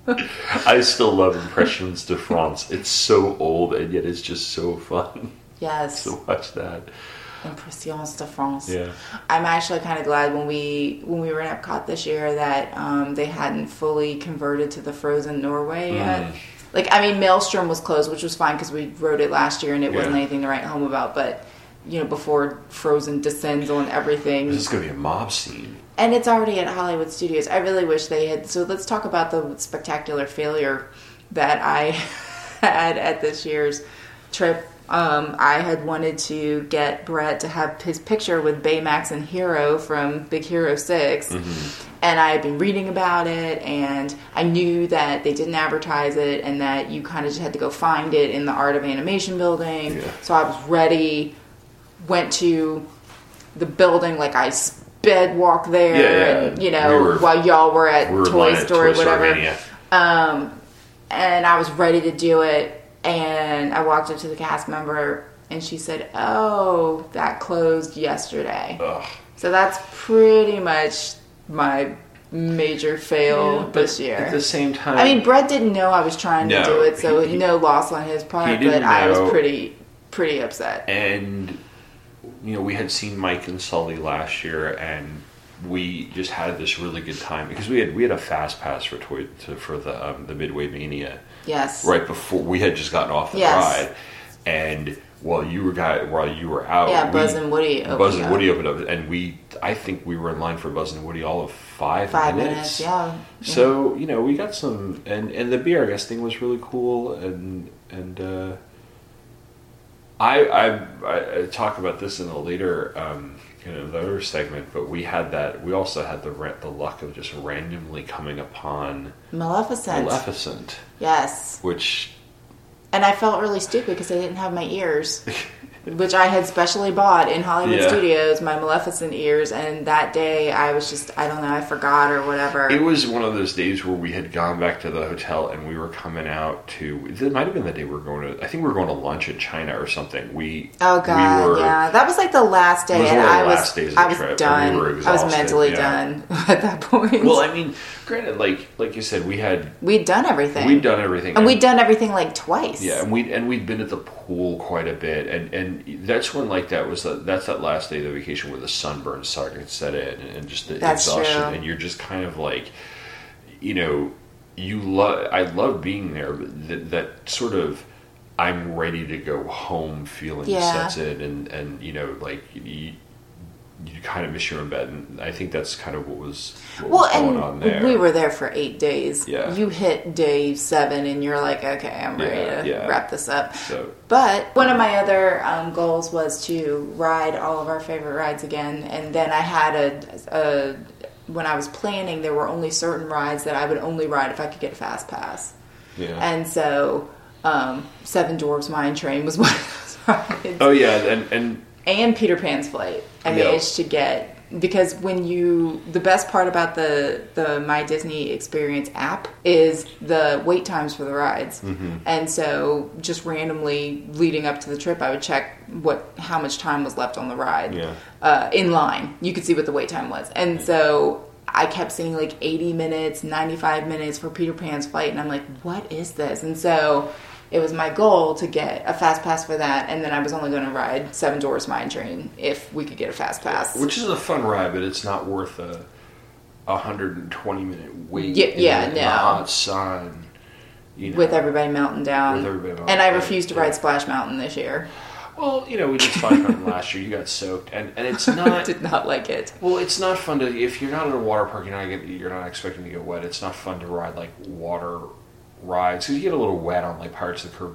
<laughs> I still love Impressions de France. It's so old and yet it's just so fun <laughs> Yes. to watch that. Impressions de France. Yeah. I'm actually kind of glad when we when we were in Epcot this year that um, they hadn't fully converted to the Frozen Norway yet. Mm. Like, I mean, Maelstrom was closed, which was fine because we wrote it last year and it wasn't anything to write home about. But you know, before Frozen descends on everything, This is going to be a mob scene. and it's already at Hollywood Studios. I really wish they had. So let's talk about the spectacular failure that I <laughs> had at this year's trip. Um, I had wanted to get Brett to have his picture with Baymax and Hero from Big Hero 6 and I had been reading about it, and I knew that they didn't advertise it, and that you kind of just had to go find it in the Art of Animation building. So I was ready. Went to the building like I sped walk there, Yeah, yeah. and you know We were- while y'all were at we were Toy line at Story, Toy whatever. Story-mania. Um, and I was ready to do it, and I walked up to the cast member, and she said, "Oh, that closed yesterday." Ugh. So that's pretty much my major fail Yeah, but this year. At the same time, I mean, Brett didn't know I was trying No, to do it, so he- no loss on his part. he But didn't I was pretty, pretty upset. and you know we had seen Mike and Sully last year, and we just had this really good time because we had we had a fast pass for toy to, for the um, the Midway Mania Yes. right before we had just gotten off the Yes. ride, and while you were guy while you were out, Yeah, we- Buzz and Woody opened Buzz and up. Woody opened up, and we I think we were in line for Buzz and Woody all of five, Five minutes. minutes, yeah. So you know we got some, and and the BRS thing was really cool, and and. uh I, I I talk about this in a later um, the other segment, but we had that. We also had the the luck of just randomly coming upon Maleficent. Maleficent, Yes. which And I felt really stupid because I didn't have my ears, <laughs> which I had specially bought in Hollywood Yeah. Studios, my Maleficent ears. And that day I was just, I don't know, I forgot or whatever. it was one of those days where we had gone back to the hotel and we were coming out to. It might have been the day we were going to. I think we were going to lunch in China or something. We Oh god, we were, yeah, that was like the last day, was and one of the I was last days of the I was done. we I was mentally yeah. done <laughs> at that point. Well, I mean, granted, like like you said, we had we'd done everything. we'd done everything, and we'd done everything like twice. Yeah, and we and we'd been at the pool quite a bit, and and that's when like that was the, that's that last day of the vacation where the sunburn started to set in, and, and just the That's exhaustion, true. and you're just kind of like, you know, you love I love being there, but that, that sort of I'm ready to go home feeling Yeah. sets in, and and you know like you. You kind of miss your own bed, and I think that's kind of what was what Well, was going on there. we were there for eight days. Yeah. You hit day seven, and you're like, okay, I'm ready Yeah, to yeah. wrap this up. So- But one of my other um, goals was to ride all of our favorite rides again, and then I had a, a when I was planning, there were only certain rides that I would only ride if I could get a fast pass. Yeah. And so, um, Seven Dwarfs Mine Train was <laughs> one of those rides. oh yeah, and and and Peter Pan's flight. I Yeah. managed to get because when you the best part about the the My Disney Experience app is the wait times for the rides. Mhm. And so just randomly leading up to the trip I would check what how much time was left on the ride. Yeah. Uh, in line. You could see what the wait time was. And so I kept seeing like 80 minutes, 95 minutes for Peter Pan's flight and I'm like, "What is this?" And so it was my goal to get a fast pass for that, and then I was only going to ride Seven Dwarfs Mine Train if we could get a fast pass. Which is a fun ride, but it's not worth a 120 minute wait. Yeah, in yeah, the no. hot sun. You know. with everybody melting down. With everybody melting and I refused to yeah. ride Splash Mountain this year. Well, you know, we did Splash Mountain <laughs> last year. You got soaked, and and it's <laughs> not. Did not like it. Well, it's not fun to if you're not at a water park. You're not get, you're not expecting to get wet. It's not fun to ride like water rides because you get a little wet on like Pirates of the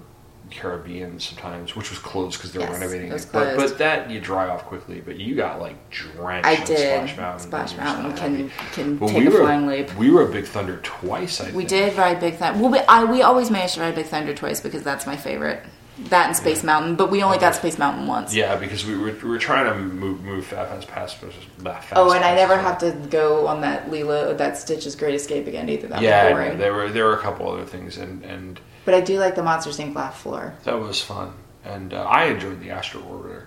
Caribbean sometimes, which was closed because they were Yes, renovating it it. But, but that you dry off quickly. But you got like drenched. I did. Splash Mountain. Splash Mountain can can take we a were flying leap. we were a Big Thunder twice. I We think. did ride Big Thunder. Well, we, I, we always managed to ride Big Thunder twice because that's my favorite. That and Space Mountain, but we only got Space Mountain once. Yeah, because we were, we were trying to move move fast past. Fast, Oh, and I never have to go on that Lilo, that Stitch's Great Escape again either. That yeah, there were there were a couple other things, and and But I do like the Monsters Inc. laugh floor. that was fun, and uh, I enjoyed the Astro Orbiter.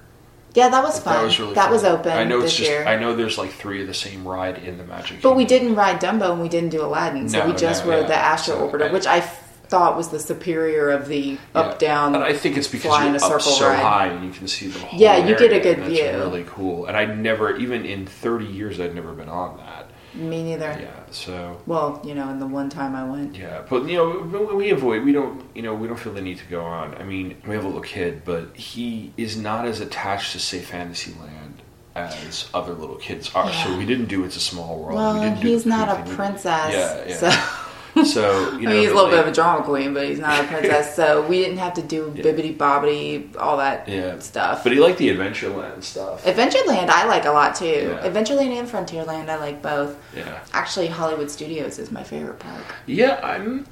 Yeah, that was fun. That was really that fun. was open I know it's just year. I know there's like three of the same ride in the Magic. But we didn't ride Dumbo and we didn't do Aladdin, so No, we just no, rode yeah. the Astro So Orbiter, I- which I thought was the superior of the up down. And I think it's because you're a up circle so ride. high and you can see the whole. Yeah, you get a good view. Really cool, and I never, even in 30 years, I'd never been on that. Me neither. Yeah, so Well, you know, in the one time I went. yeah, but you know, we avoid. We don't, you know, we don't feel the need to go on. I mean, we have a little kid, but he is not as attached to say Fantasyland as other little kids are. So we didn't do It's a Small World. Well, we didn't he's the not a princess. Yeah, yeah. So. So you <laughs> know, I mean, he's a little bit of a drama queen, but he's not a princess. so we didn't have to do Bibbidi Bobbidi, all that yeah stuff. But he liked the Adventureland stuff. Adventureland, I like a lot too. Yeah. Adventureland and Frontierland, I like both. Yeah. Actually, Hollywood Studios is my favorite park. Yeah, I'm,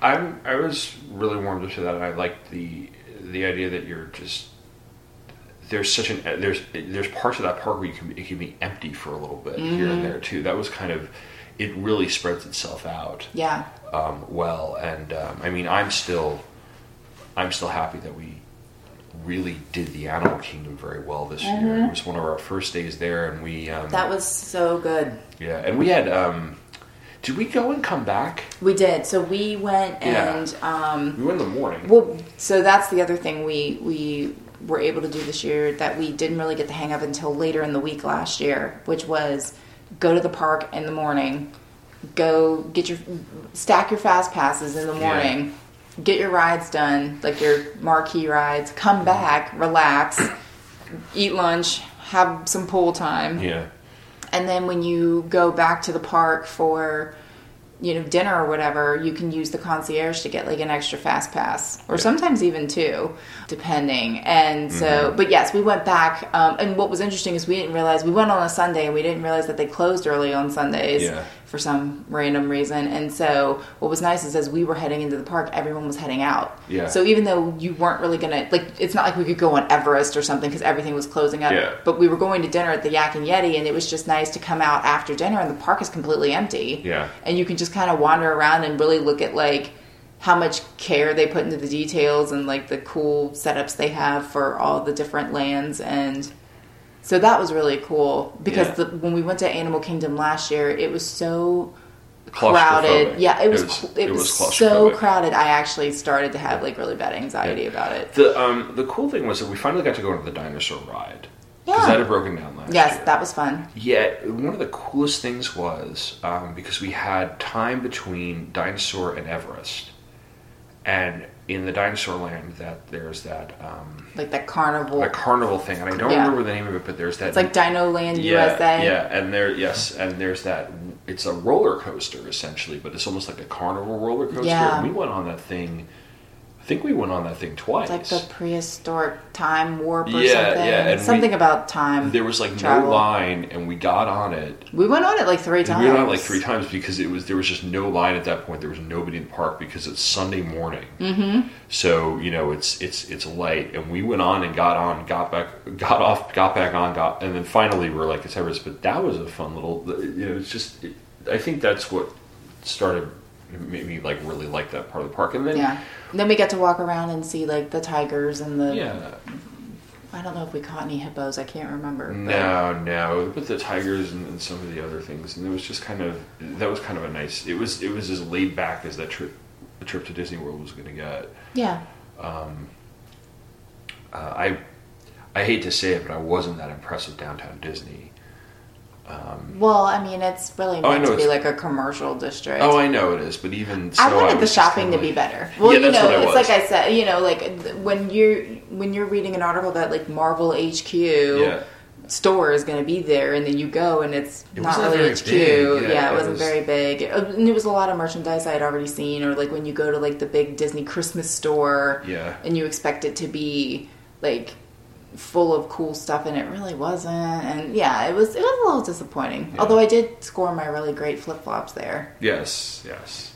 I'm, I was really warmed up to that, I liked the the idea that you're just there's such an there's there's parts of that park where you can it can be empty for a little bit here Mhm. and there too. That was kind of it really spreads itself out Yeah. um, well, and um, I mean I'm still I'm still happy that we really did the Animal Kingdom very well this year. Mhm. It was one of our first days there, and we um, That was so good. yeah, and we had um, did we go and come back? We did. So we went Yeah. and um, We went in the morning. Well, so that's the other thing we we were able to do this year that we didn't really get the hang of until later in the week last year, which was go to the park in the morning, go get your stack your fast passes in the Yeah. morning, get your rides done, like your marquee rides, come mm-hmm. back, relax, eat lunch, have some pool time. Yeah. And then when you go back to the park for you know dinner or whatever, you can use the concierge to get like an extra fast pass, or sometimes even two, depending. And so, Mm-hmm. but yes, we went back. Um, and what was interesting is we didn't realize we went on a Sunday and we didn't realize that they closed early on Sundays Yeah. For some random reason. And so, what was nice is as we were heading into the park, everyone was heading out. Yeah. So even though you weren't really gonna like, it's not like we could go on Everest or something because everything was closing up. Yeah. But we were going to dinner at the Yak and Yeti, and it was just nice to come out after dinner, and the park is completely empty. Yeah. And you can just kind of wander around and really look at like how much care they put into the details and like the cool setups they have for all the different lands and so that was really cool because Yeah. the, when we went to Animal Kingdom last year, it was so crowded. Yeah, it was It was- it, it was, was so crowded. I actually started to have like really bad anxiety about it. The um the cool thing was that we finally got to go on the dinosaur ride because Yeah. that had broken down last Yes, year. that was fun. Yeah, one of the coolest things was um, because we had time between Dinosaur and Everest, and in the Dinosaur Land, that there's that um, Like that carnival. the carnival thing, and I don't Yeah. remember the name of it, but there's that. It's like Dino Land yeah, USA. Yeah, and there, yes, and there's that. It's a roller coaster essentially, but it's almost like a carnival roller coaster. Yeah. And we went on that thing. I think we went on that thing twice. It's like the prehistoric time warp or Yeah, something. yeah, and something we- about time. there was like travel. no line, and we got on it. We went on it like three times. We went on it like three times because it was there was just no line at that point. There was nobody in the park because it's Sunday morning. Mm-hmm. So you know it's it's it's light, and we went on and got on, got back, got off, got back on, got, and then finally we're like it's Everest. But that was a fun little. You know, it's just. It, I think that's what started made me like really like that part of the park, and then Yeah. And then we get to walk around and see like the tigers and the. yeah. I don't know if we caught any hippos. I can't remember. but- No, no, but the tigers and, and some of the other things, and it was just kind of that was kind of a nice. It was it was as laid back as that trip, the trip to Disney World was going to get. Yeah. Um, uh, I I hate to say it, but I wasn't that impressed with downtown Disney. Um, Well, I mean, it's really Oh, meant know to be like a commercial district. oh, I know it is, but even so, I wanted the shopping to be better. Well, yeah, you know, I it's like I said, you know, like th- when you're when you're reading an article that like Marvel HQ, Yeah. store is going to be there, and then you go and it's It not really HQ. big. Yeah, Yeah, it it wasn't was- very big, Uh, and it was a lot of merchandise I had already seen, or like when you go to like the big Disney Christmas store, Yeah. and you expect it to be like full of cool stuff, and it really wasn't. And yeah, it was it was a little disappointing. Although I did score my really great flip flops there. Yes, yes.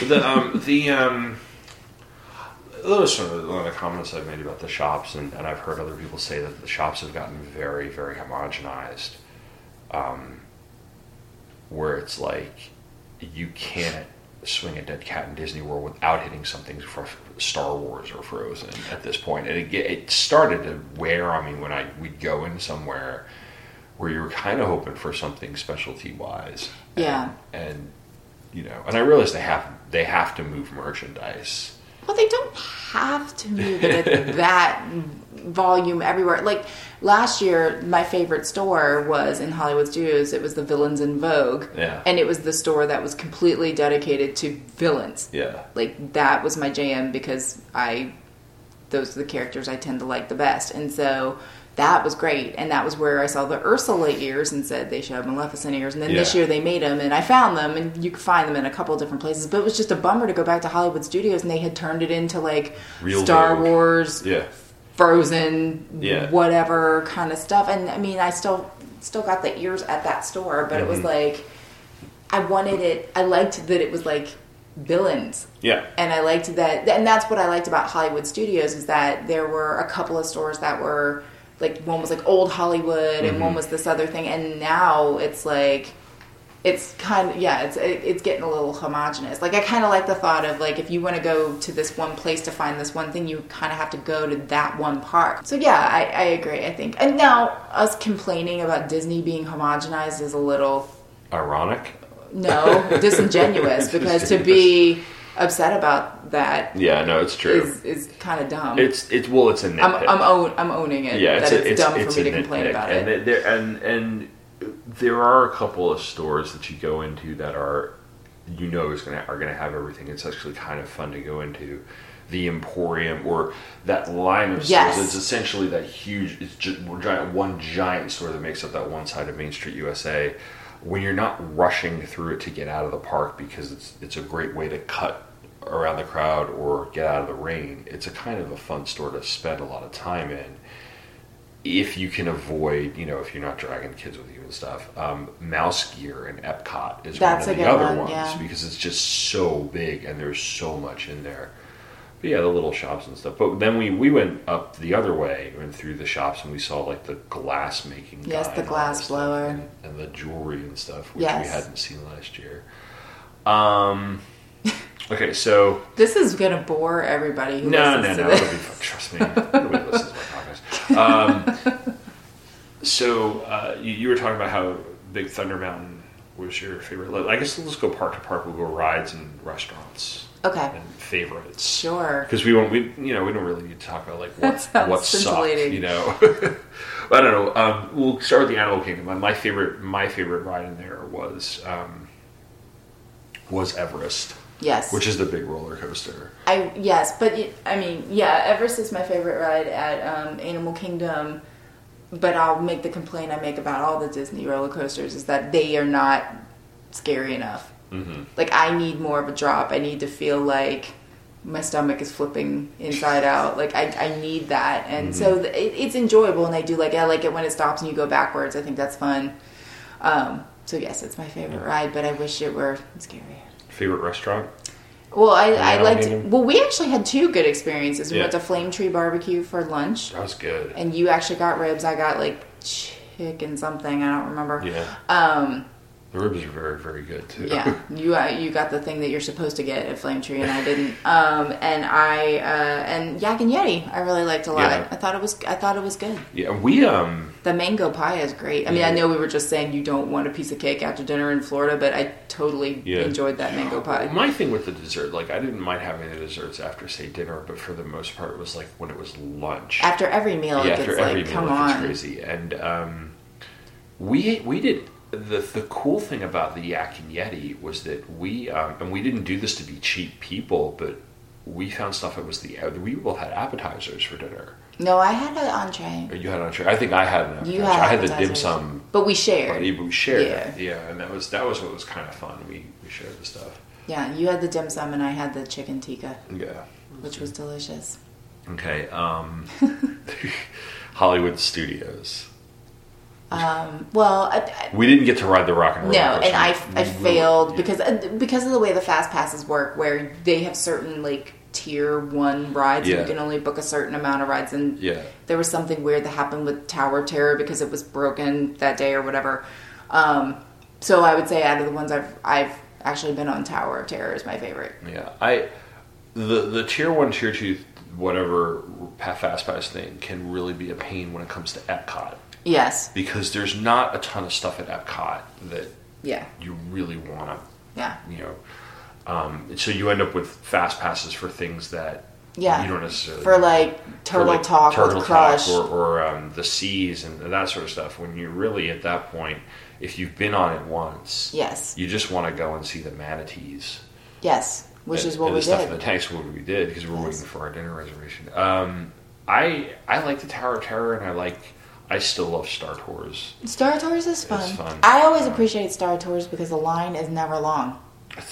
The um <laughs> the um those are one of the comments I've made about the shops, and, and I've heard other people say that the shops have gotten very, very homogenized. Um, where it's like you can't swing a dead cat in Disney World without hitting something for Star Wars or Frozen at this point, and it, it started to wear on me when I we'd go in somewhere where you were kind of hoping for something specialty wise Yeah. and you know, and I realized they have they have to move merchandise. Well, they don't have to move it that volume everywhere. Like last year, my favorite store was in Hollywood Studios. It was the Villains in Vogue, Yeah. and it was the store that was completely dedicated to villains. Yeah, Like that was my jam because I those are the characters I tend to like the best, and so that was great. And that was where I saw the Ursula ears and said they should have Maleficent ears. And then this year they made them, and I found them, and you could find them in a couple of different places. But it was just a bummer to go back to Hollywood Studios, and they had turned it into like Real Star Vogue. Wars, yeah, Frozen, Yeah. whatever kind of stuff. And I mean, I still still got the ears at that store, but it was Mhm. like I wanted it. I liked that it was like villains yeah, and I liked that, and that's what I liked about Hollywood Studios is that there were a couple of stores that were like one was like old Hollywood and Mhm. one was this other thing, and now it's like it's kind of yeah, it's it, it's getting a little homogenous. Like I kind of like the thought of like if you want to go to this one place to find this one thing, you kind of have to go to that one park So yeah, I, I agree. I think, and now us complaining about Disney being homogenized is a little ironic. no disingenuous <laughs> because to be upset about that Yeah, no, it's true. is is kind of dumb. it's it's well, it's a nitpick. I'm I'm, own, I'm owning it. yeah, that it's, it's, a, it's dumb it's for me to complain about and it. There, and and there are a couple of stores that you go into that are you know is gonna are gonna have everything. It's actually kind of fun to go into. The Emporium or that line of stores. It's essentially that huge. It's just one giant, one giant store that makes up that one side of Main Street USA. When you're not rushing through it to get out of the park because it's it's a great way to cut around the crowd or get out of the rain. It's a kind of a fun store to spend a lot of time in if you can avoid, you know, if you're not dragging kids with you and stuff, um, Mouse Gear and Epcot is That's one of the other one, ones yeah. because it's just so big and there's so much in there. But yeah, the little shops and stuff. But then we, we went up the other way, went through the shops, and we saw like the glass making. Yes, the and glass blower. and, and the jewelry and stuff, which Yes. we hadn't seen last year. Um. <laughs> Okay, so this is gonna bore everybody who no, no, no. It'll be fun. Trust me. Nobody listens to my podcast. Um, so uh, you, you were talking about how Big Thunder Mountain was your favorite. I guess let's go park to park. We'll go rides and restaurants Okay, and favorites. sure. Because we won't, we you know, we don't really need to talk about like <laughs> what what sucked. You know, <laughs> I don't know. Um, we'll start with the Animal Kingdom. My- My favorite, my favorite ride in there was um, was Everest, Yes, which is the big roller coaster. I yes, but I mean, yeah, Everest is my favorite ride at um, Animal Kingdom. But I'll make the complaint I make about all the Disney roller coasters is that they are not scary enough. Mm-hmm. Like I need more of a drop. I need to feel like my stomach is flipping inside <laughs> out. Like I, I need that, and so th- it, it's enjoyable, and I do like it. I like it when it stops and you go backwards. I think that's fun. Um, so yes, it's my favorite ride, but I wish it were scarier. Favorite restaurant? Well, I, I liked. Well, we actually had two good experiences. We Yeah. went to Flame Tree Barbecue for lunch, That was good. and you actually got ribs. I got like chicken something. I don't remember. Yeah, Um, the ribs are very, very good too. yeah, <laughs> you uh, you got the thing that you're supposed to get at Flame Tree, and I didn't. Um, and I uh, and Yak and Yeti, I really liked a lot. Yeah. I thought it was I thought it was good. yeah. We um, The mango pie is great. I mean, I know we were just saying you don't want a piece of cake after dinner in Florida, but I totally Yeah. enjoyed that mango pie. my thing with the dessert, like I didn't mind having the desserts after say dinner, but for the most part, it was like when it was lunch. After every meal, yeah, it gets after every like, meal, come it gets on. crazy. And um, we we did the the cool thing about the Yak and Yeti was that we um, and we didn't do this to be cheap people, but we found stuff that was the we both had appetizers for dinner. No, I had an entree. Or you had an entree. I think I had an You entree. had I had the dim sum. But we shared. But we shared Yeah. Yeah, and that was that was what was kind of fun. We we shared the stuff. Yeah, you had the dim sum and I had the chicken tikka, Yeah. which was delicious. Okay. Um, <laughs> Hollywood Studios. Um, well, I, I, We didn't get to ride the rock and roll. no, and I, I failed because uh, because of the way the fast passes work, where they have certain like tier one rides. Yeah. You can only book a certain amount of rides. And Yeah. there was something weird that happened with Tower of Terror because it was broken that day or whatever. Um, so I would say out of the ones I've I've actually been on, Tower of Terror is my favorite. Yeah, I the the tier one, tier two, whatever fast pass thing can really be a pain when it comes to Epcot Yes. because there's not a ton of stuff at Epcot that Yeah. you really want to, Yeah. you know. Um, so you end up with fast passes for things that Yeah. you don't necessarily For like for, Turtle like, Talk Turtle Crush. Talk or, or um, the seas and that sort of stuff. When you're really at that point, if you've been on it once, Yes. you just want to go and see the manatees. Yes. Which and- is what we the stuff did. in the tanks. What we did because we were Yes. waiting for our dinner reservation. Um, I I like the Tower of Terror, and I like I still love Star Tours. Star Tours is fun. fun. I always appreciate Star Tours because the line is never long.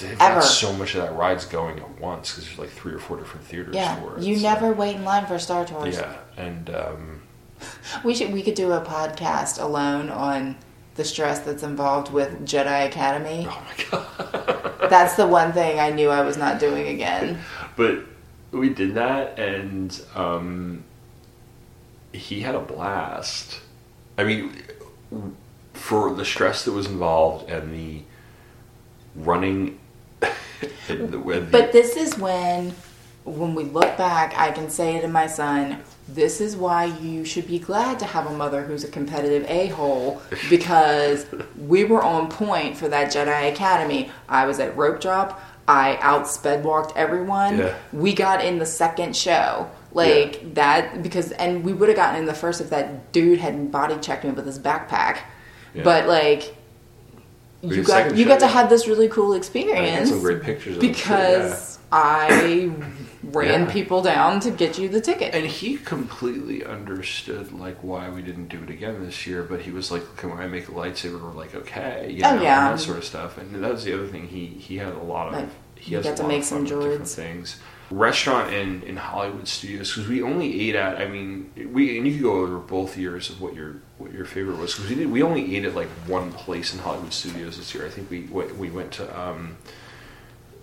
They've Ever. got so much of that ride's going at once because there's like three or four different theaters Yeah, for it. you so- never wait in line for Star Tours. Yeah, and um, We should we could do a podcast alone on the stress that's involved with Jedi Academy. oh my god. <laughs> That's the one thing I knew I was not doing again. But we did that, and um, he had a blast. I mean, for the stress that was involved and the running. <laughs> and the, and the- But this is when when we look back, I can say to my son, this is why you should be glad to have a mother who's a competitive a hole <laughs> because we were on point for that Jedi Academy. I was at rope drop. I outsped walked everyone. Yeah. We got in the second show. Like that because and we would have gotten in the first if that dude hadn't body checked me with his backpack. Yeah. But like you got you got to yeah. have this really cool experience some great pictures of him, too, because I <coughs> ran Yeah. people down to get you the ticket. And he completely understood like why we didn't do it again this year, but he was like, "Can I make a lightsaber?" We're like, "Okay," you Oh, yeah. and that sort of stuff. And that was the other thing. He he had a lot of Like, he has got to make some fun different droids. things. Restaurant in in Hollywood Studios because we only ate at. I mean, we and you could go over both years of what your what your favorite was because we did we only ate at like one place in Hollywood Studios this year. I think we went- we went to. Um,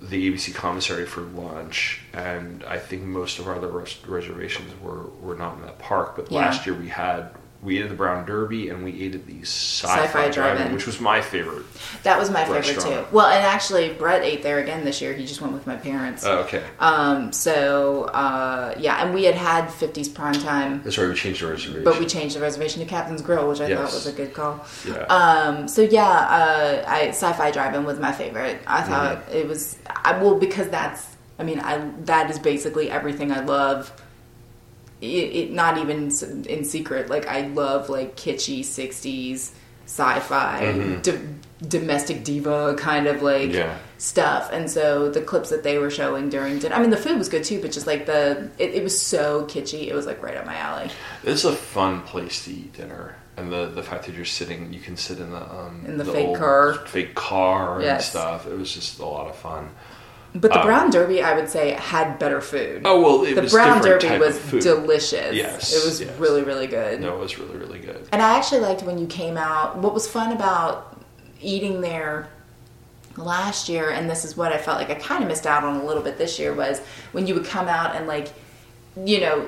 the ABC commissary for lunch, and I think most of our other res- reservations were, were not in that park. But Yeah. last year we had we ate at the Brown Derby and we ate at the Sci-Fi, Sci-Fi Drive-In, which was my favorite. that was my favorite too. Well, and actually, Brett ate there again this year. He just went with my parents. Oh, okay, Um, so uh, yeah, and we had had 50s prime time, that's right. We changed the reservation, but we changed the reservation to Captain's Grill, which I Yes. thought was a good call. yeah. Um, so yeah, uh, I, Sci-Fi Drive-In was my favorite. I thought Mm-hmm. it was I well because that's I mean I that is basically everything I love. It, it not even in secret. Like I love like kitschy '60s sci-fi, Mhm. do- domestic diva kind of like Yeah. stuff. And so the clips that they were showing during dinner, I mean the food was good too, but just like the it, it was so kitschy. It was like right up my alley. It's a fun place to eat dinner, and the the fact that you're sitting, you can sit in the um, In the fake old car. fake car and Yes. stuff. It was just a lot of fun. But the Um, Brown Derby, I would say, had better food. Oh well, it the Brown Derby was delicious. Yes, it was yes. really really good. No, it was really really good. And I actually liked when you came out. What was fun about eating there last year, and this is what I felt like I kind of missed out on a little bit this year, was when you would come out and like, you know.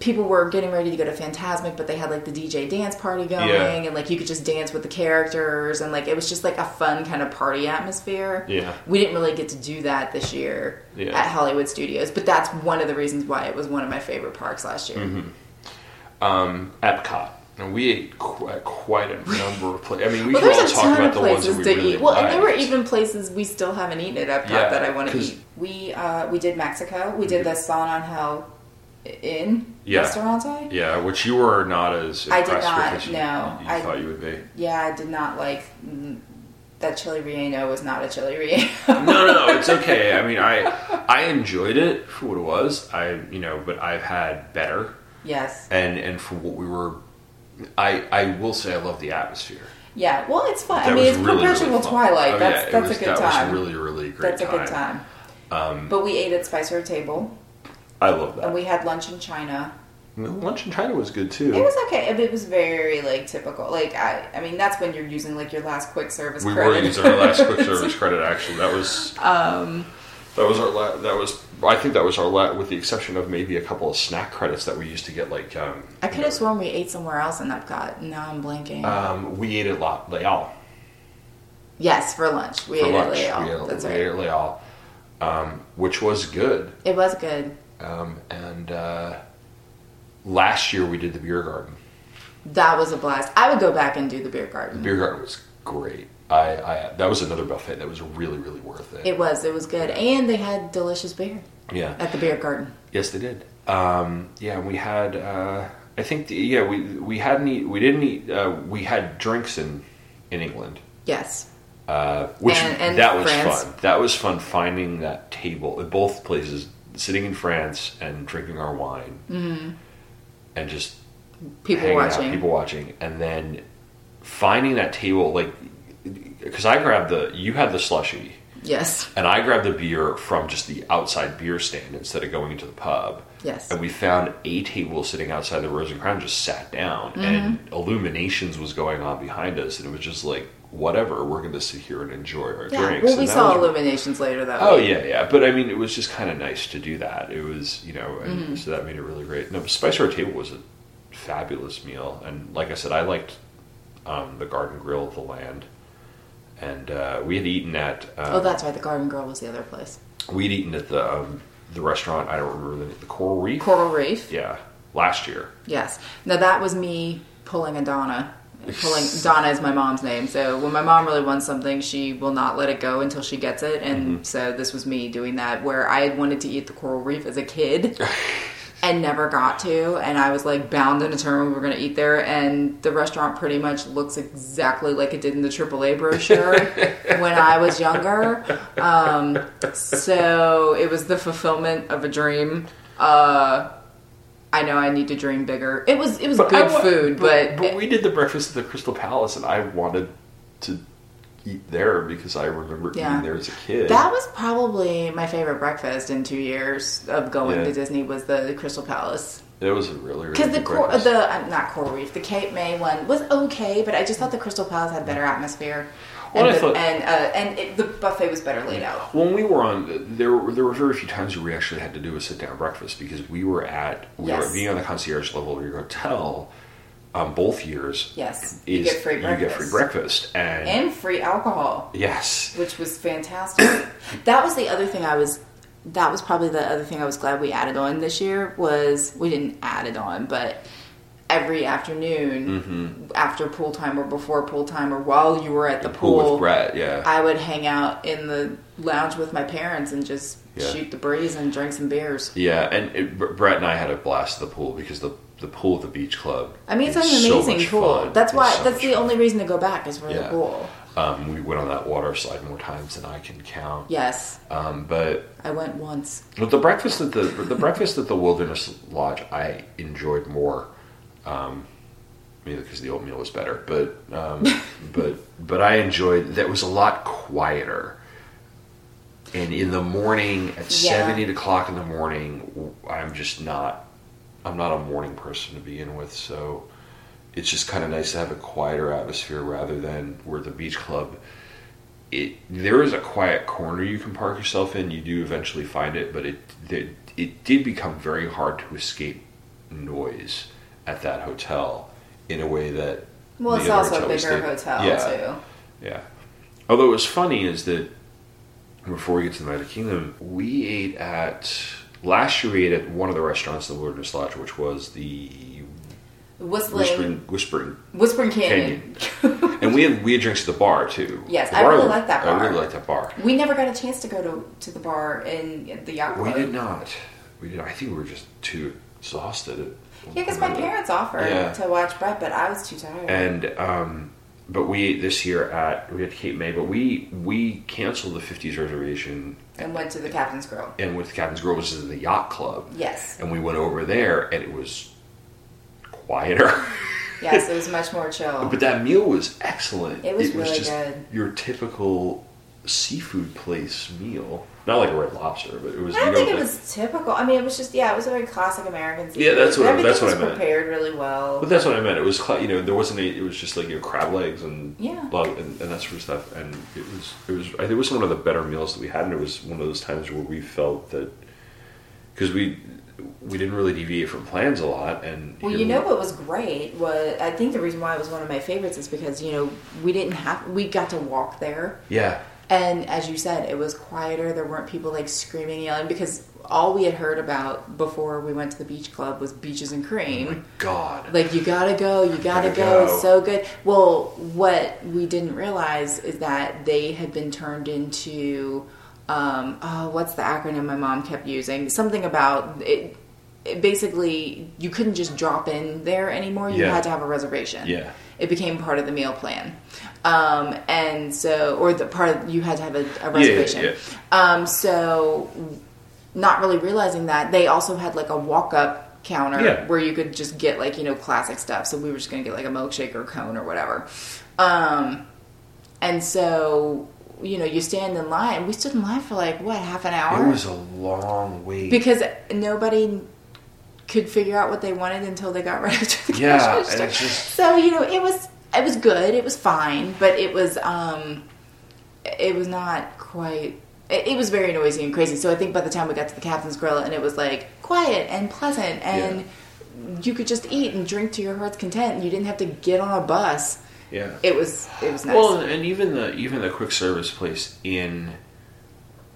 People were getting ready to go to Phantasmic, but they had like the DJ dance party going, Yeah. and like you could just dance with the characters, and like it was just like a fun kind of party atmosphere. Yeah. we didn't really get to do that this year Yeah. at Hollywood Studios, but that's one of the reasons why it was one of my favorite parks last year. Mm-hmm. Um, Epcot. And we ate quite, quite a number of places. I mean, we well, all talk ton about of the ones that places we to really eat. Well, and there were even places we still haven't eaten at Epcot Yeah, that I want to eat. We uh, we did Mexico. We did the San Angel Inn Yeah. restaurante. Yeah, which you were not as I did not, you, no. you I- thought you would be. Yeah, I did not like mm, that chili relleno. Was not a chili relleno. No, no, no, it's okay. I mean, I I enjoyed it for what it was. I, you know, but I've had better. Yes. and and for what we were, I I will say I love the atmosphere. Yeah. Well, it's fun. I mean, it's really, perpetual really twilight. Oh, that's yeah, that's was- a good that time. was really really great. That's a good time. Um, But we ate at Spice Road Table, I love that. and we had lunch in China. No, lunch in China was good too. It was okay. It was very like typical. Like I, I mean, that's when you're using like your last quick service. we credit. were using our last quick <laughs> service credit. Actually, that was Um, that was our la- that was I think that was our last, with the exception of maybe a couple of snack credits that we used to get like um, I could have sworn we ate somewhere else in Epcot. Now I'm blanking. um, we ate at La Leal yes, for lunch we for ate lunch. at we Leal. ate, That's we right. ate at Leal, um, which was good. It was good. Um, and uh, last year we did the beer garden. That was a blast. I would go back and do the beer garden. The beer garden was great. I, I that was another buffet that was really really worth it. It was. It was good, and they had delicious beer yeah. at the beer garden. Yes, they did. Um, yeah, we had. Uh, I think. The, yeah, we we hadn't eat. We didn't eat. Uh, we had drinks in in England, Yes. uh, which And- and that was France. fun. That was fun finding that table at both places, sitting in France and drinking our wine, mm-hmm. and just People hanging out, watching. people watching, and then finding that table like because I grabbed the you had the slushy. Yes. And I grabbed the beer from just the outside beer stand instead of going into the pub. Yes. And we found a table sitting outside the Rose and Crown, just sat down, and mm-hmm. illuminations was going on behind us, and it was just like, whatever, we're going to sit here and enjoy our Yeah. drinks. Well, we that saw was- illuminations later though. Oh yeah, yeah, but I mean, it was just kind of nice to do that. It was, you know, and Mm-hmm. so that made it really great. No, Spice Road Table was a fabulous meal, and like I said, I liked um, the Garden Grill of the Land, and uh, we had eaten at. Um, Oh, that's right. The Garden Grill was the other place. We'd eaten at the um, the restaurant. I don't remember the, the Coral Reef. Coral Reef. Yeah, last year. Yes. Now that was me pulling a Donna. Pulling Donna is my mom's name. So when my mom really wants something, she will not let it go until she gets it. And Mm-hmm. so this was me doing that. Where I had wanted to eat the Coral Reef as a kid. <laughs> And never got to, and I was like bound and determined we were going to eat there. And the restaurant pretty much looks exactly like it did in the AAA brochure <laughs> when I was younger. Um, so it was the fulfillment of a dream. Uh, I know I need to dream bigger. It was it was good wa- food, but, but we did the breakfast at the Crystal Palace, and I wanted to eat there because I remember Yeah. eating there as a kid. that was probably my favorite breakfast in two years of going Yeah. to Disney was the Crystal Palace. it was a really, really Because the good cor- breakfast. the uh, not Coral Reef, the Cape May one was okay, but I just thought the Crystal Palace had better atmosphere, Well, and the, thought- and, uh, and it, the buffet was better laid out. When we were on, there were, there were very few times where we actually had to do a sit down breakfast because we were at we Yes. were being on the concierge level of your hotel. Um, both years, Yes, is you get free breakfast. you get free breakfast, and, and free alcohol. yes, which was fantastic. <coughs> that was the other thing I was. That was probably the other thing I was glad we added on this year was we didn't add it on, but every afternoon Mm-hmm. after pool time or before pool time or while you were at the pool pool, with Brett, yeah. I would hang out in the lounge with my parents and just Yeah. shoot the breeze and drink some beers. Yeah, and it, Brett and I had a blast at the pool because the the pool at the beach club. I mean, it's an is so amazing pool. fun. That's why. so that's the fun. only reason to go back is for the pool. Um, we went on that water slide more times than I can count. Yes, Um, but I went once. But the breakfast at the the breakfast at the Wilderness Lodge, I enjoyed more. Um, maybe because the oatmeal was better, but um, <laughs> but but I enjoyed that was a lot quieter. And in the morning at Yeah. seven eight o'clock in the morning, I'm just not. I'm not a morning person to begin with, so it's just kind of nice to have a quieter atmosphere rather than where the beach club it there is a quiet corner you can park yourself in. You do eventually find it, but it it, it did become very hard to escape noise at that hotel in a way that Well, it's also a bigger hotel yeah, too. Yeah. Although it was funny is that before we get to the United Kingdom, we ate at last year we ate at one of the restaurants in the Wilderness Lodge, which was the Whistling, Whispering Whispering Whispering Canyon. Canyon. and we had we had drinks at the bar too. Yes, I really like that bar. I really like that bar. We never got a chance to go to, to the bar in the yacht We did not. We did. I think we were just too exhausted. Yeah, because my parents offered Yeah. to watch Brett, but I was too tired. And um, but we ate this year at we had Cape May, but we we canceled the fifties reservation And went to the Captain's Grill. and went to Captain's Grill, which is the yacht club. Yes. And we went over there, and it was quieter. Yes, it <laughs> was much more chill. But that meal was excellent. It was really good. Your typical seafood place meal, not like a red lobster, but it was. I don't know, think it like- was typical. I mean, it was just yeah, it was a very classic American. Seafood. Yeah, that's what- Everything that's what was I meant. Prepared really well. But that's what I meant. It was you know there wasn't any. It was just like you know crab legs and Yeah. log and, and that sort of stuff. And it was it was I think it was one of the better meals that we had, and it was one of those times where we felt that because we we didn't really deviate from plans a lot. And Well, you know what was great was I think the reason why it was one of my favorites is because you know we didn't have we got to walk there, yeah, and as you said, it was quieter. There weren't people like screaming, and yelling because all we had heard about before we went to the beach club was beaches and cream. God, Like you gotta go, you gotta, Gotta go. go. It's so good. Well, what we didn't realize is that they had been turned into um, oh, what's the acronym my mom kept using? Something about it. it basically, you couldn't just drop in there anymore. You Yeah. had to have a reservation. Yeah. It became part of the meal plan, um, and so or the part of, you had to have a, a reservation. yeah. Um, so, not really realizing that they also had like a walk up counter Yeah. where you could just get like you know classic stuff. So we were just gonna get like a milkshake or a cone or whatever. Um, and so you know you stand in line. We stood in line for like what half an hour it was a long wait because nobody could figure out what they wanted until they got <laughs> right to the Yeah, cash and register. it's just- So you know, it was it was good. It was fine, but it was um, it was not quite. It, it was very noisy and crazy. So I think by the time we got to the Captain's Grill, and it was like quiet and pleasant, and you could just eat and drink to your heart's content, and you didn't have to get on a bus. yeah. It was it was nice. Well, and even the even the quick service place in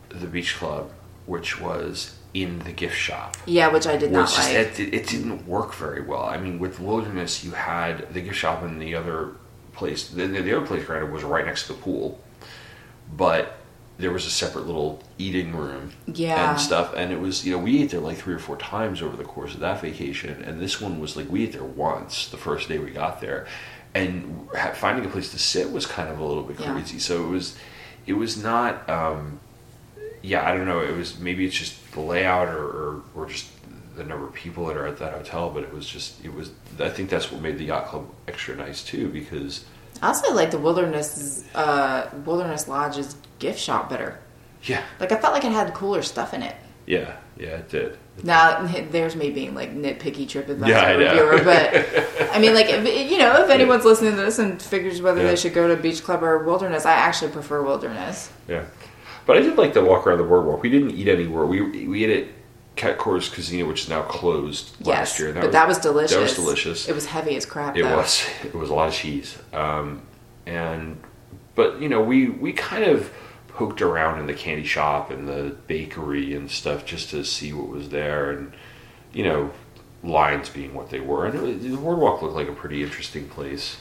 the beach club, which was in the gift shop, yeah, which I did not just, like. it, it didn't work very well. I mean, with Wilderness, you had the gift shop and the other place. The, the other place, granted, was right next to the pool, but there was a separate little eating room Yeah. and stuff. And it was, you know, we ate there like three or four times over the course of that vacation. And this one was like, we ate there once the first day we got there. And finding a place to sit was kind of a little bit Yeah. crazy. So it was, it was not, um, yeah, I don't know. It was maybe it's just the layout or, or, or just the number of people that are at that hotel, but it was just, it was, I think that's what made the yacht club extra nice too, because I also like the Wilderness uh, Wilderness Lodge's gift shop better. yeah, Like I felt like it had cooler stuff in it. yeah, yeah, it did. Now <laughs> there's me being like nitpicky TripAdvisor Yeah, I know. reviewer, but <laughs> I mean, like if, you know, if anyone's listening to this and figures whether Yeah. they should go to Beach Club or Wilderness, I actually prefer Wilderness. Yeah, but I did like the walk around the boardwalk. We didn't eat anywhere. We we ate at Cat Casino, which is now closed last yes, year. but that was delicious. That was delicious. It was heavy as crap. It though. was. It was a lot of cheese. Um, and but you know we we kind of poked around in the candy shop and the bakery and stuff just to see what was there and you know lines being what they were and it was, the boardwalk looked like a pretty interesting place